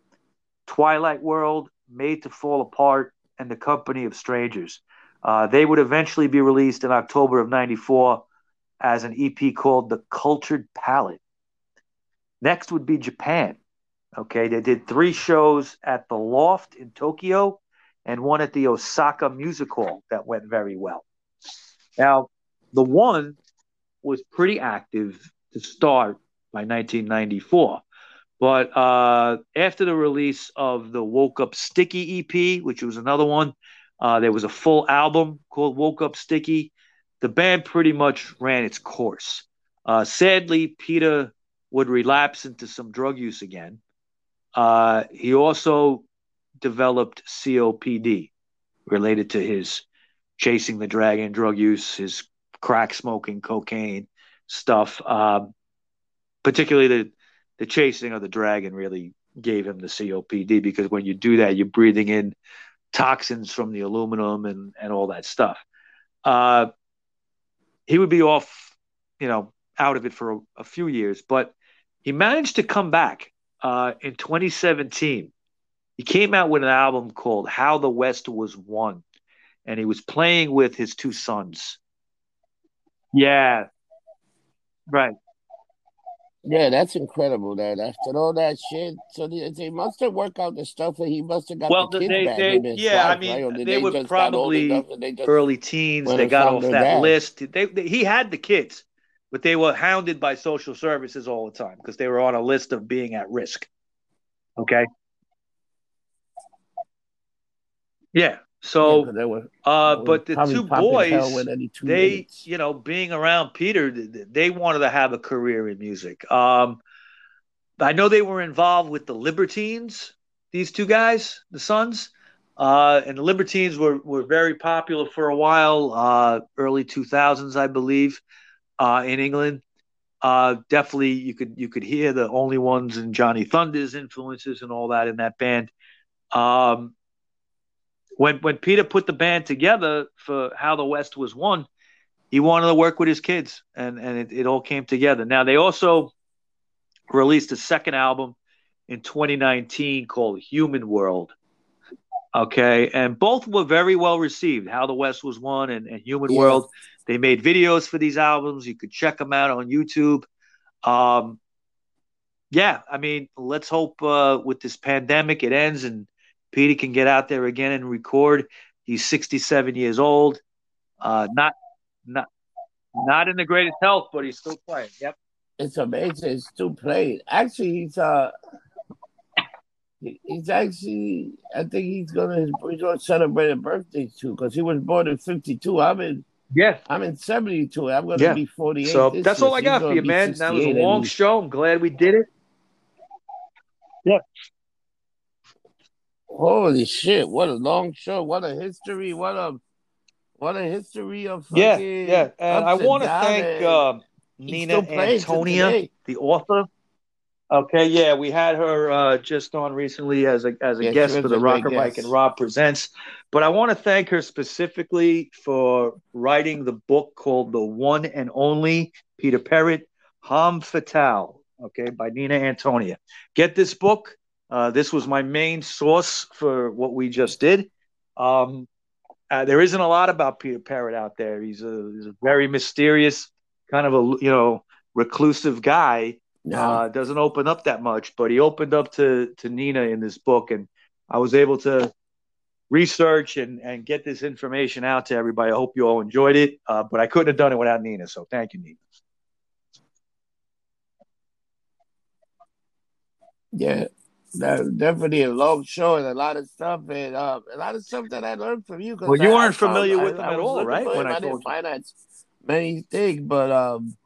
Twilight World, Made to Fall Apart, and The Company of Strangers. Uh, they would eventually be released in October of 94 as an EP called The Cultured Palate. Next would be Japan. Okay, they did three shows at the Loft in Tokyo and one at the Osaka Music Hall that went very well. Now, the one was pretty active to start by 1994. But uh, after the release of the Woke Up Sticky EP, which was another one, uh, there was a full album called Woke Up Sticky. The band pretty much ran its course. Uh, sadly, Peter would relapse into some drug use again. Uh, he also developed COPD related to his chasing the dragon drug use, his crack smoking, cocaine stuff. Um, particularly the the chasing of the dragon really gave him the COPD because when you do that, you're breathing in toxins from the aluminum and, and all that stuff. Uh, he would be off, you know, out of it for a, a few years, but he managed to come back uh, in 2017. He came out with an album called How the West Was Won, and he was playing with his two sons. Yeah, right. Yeah, that's incredible. That uh, after all that shit, so they, they must have worked out the stuff that he must have got well, the kids they, back. they, in his yeah, life, I mean, right? Did they, were just got old probably they early teens. They got off that dad? list. They, they- he had the kids, but they were hounded by social services all the time because they were on a list of being at risk. Okay. Yeah. So, Yeah, were- uh, but the two boys, two they, minutes. you know, being around Peter, th- th- they wanted to have a career in music. Um, I know they were involved with the Libertines, these two guys, the Sons. Uh, and the Libertines were, were very popular for a while, uh, early 2000s, I believe, uh, in England. Uh, definitely, you could you could hear the only ones and Johnny Thunders' influences and all that in that band. Um, when when Peter put the band together for How the West Was Won, he wanted to work with his kids, and and it, it all came together. Now they also released a second album in 2019 called Human World. Okay, and both were very well received. How the West Was Won and, and Human Yeah. World. They made videos for these albums. You could check them out on YouTube. Um, yeah, I mean, let's hope uh, with this pandemic it ends and Petey can get out there again and record. He's 67 years old. Uh, not not not in the greatest health, but he's still playing. Yep. It's amazing. He's still playing. Actually, he's uh, he's actually. I think he's gonna he's gonna celebrate a birthday too because he was born in '52. I'm in Yes. I'm in '72. I'm gonna Yeah. be 48. So this that's year, all I got gonna for you, man. That was a long show. I'm glad we did it. Holy shit! What a long show. What a history. What a what a history of Yeah, fucking yeah. And I want to thank uh, Nina Antonia, the author. Okay, yeah, we had her uh, just on recently as a as a Yeah, guest for the Rocker Mike and Rob Presents. But I want to thank her specifically for writing the book called The One and Only Peter Perrett, Homme Fatale, okay, by Nina Antonia. Get this book. Uh, this was my main source for what we just did. Um, uh, there isn't a lot about Peter Perrett out there. He's a, he's a very mysterious, kind of a you know reclusive guy. No, Uh, doesn't open up that much, but he opened up to to Nina in this book, and I was able to research and and get this information out to everybody. I hope you all enjoyed it, uh, but I couldn't have done it without Nina. So thank you, Nina. yeah, that, definitely a long show and a lot of stuff and uh, a lot of stuff that I learned from you. Well, you I- I weren't found- familiar I- with them I at all, right, when. I I didn't you. find many things, but um,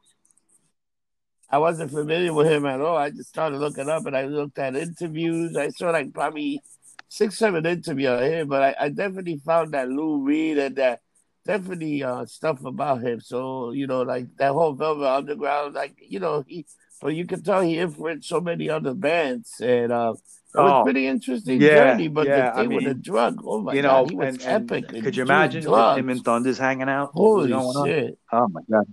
I wasn't familiar with him at all. I just started looking up and I looked at interviews. I saw like probably six, seven interviews him, but I, I definitely found that Lou Reed and that definitely uh, stuff about him. So you know, like that whole Velvet Underground, like you know, he. But you can tell he influenced so many other bands, and uh, it was Oh, pretty interesting yeah, journey. But yeah, the I thing with the drug, oh my you god, he was and, and epic. in could you imagine drugs. him and Thunders hanging out? Holy on? shit! Oh my god!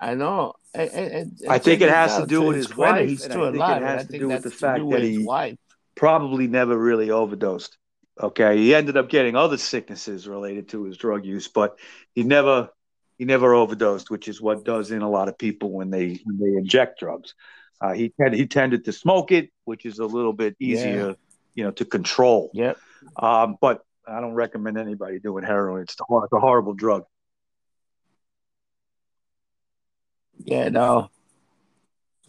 I know. And, and, and I think it has to do with his his wife, He's and still I think it has to do with the fact that he wife. probably never really overdosed. Okay, he ended up getting other sicknesses related to his drug use, but he never he never overdosed, which is what does in a lot of people when they when they inject drugs. Uh, he tend, he tended to smoke it, which is a little bit easier, you know, to control. Yep. Um, but I don't recommend anybody doing heroin. It's, the, it's a horrible drug. Yeah, no.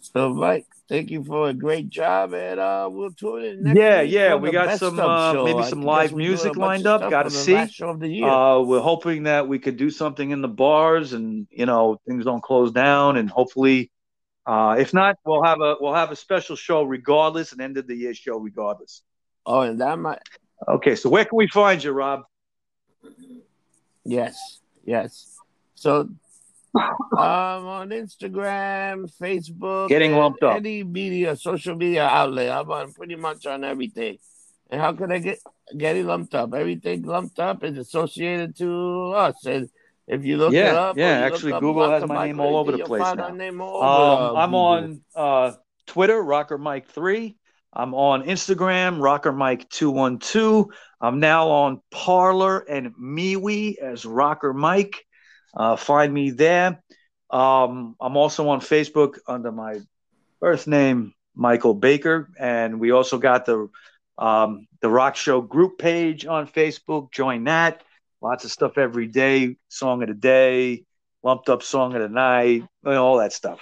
So, Mike, thank you for a great job, and uh, we'll tune in next Yeah, week yeah, we got some, uh, maybe some live music lined up. Got to see. last show of the year. Uh, we're hoping that we could do something in the bars, and you know things don't close down, and hopefully, uh, if not, we'll have a we'll have a special show regardless, an end of the year show regardless. oh, and that might. Okay, so where can we find you, Rob? Yes, yes. So, um, on Instagram, Facebook, Getting lumped up. any media, social media outlet, I'm on pretty much on everything. And how can I get getting lumped up? Everything lumped up is associated to us. And if you look it Yeah, up, or yeah. Actually, up Google has my name all over the place find now. our name all Um, uh, I'm on uh, Twitter, Rocker Mike three. I'm on Instagram, Rocker Mike two one two. I'm now on Parler and MeWe as Rocker Mike. Uh, find me there. Um, I'm also on Facebook under my birth name, Michael Baker, and we also got the um, the Rock Show group page on Facebook. Join that. Lots of stuff every day, song of the day, lumped up song of the night, all that stuff.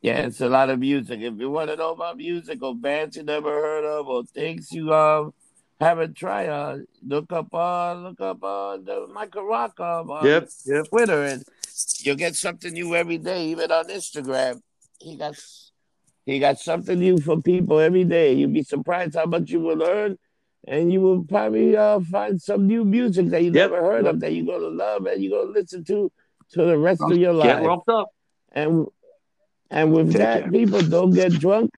Yeah, it's a lot of music. If you want to know about music or bands you never heard of or things you um haven't tried, uh, look up uh look up uh the Michael Rock um, on yep, yep. Twitter and you'll get something new every day, even on Instagram. He got he got something new for people every day. You'd be surprised how much you will learn, and you will probably uh, find some new music that you yep. never heard of that you're gonna love and you're gonna listen to to the rest of your life. Get up. And and with Take that, care. people don't get drunk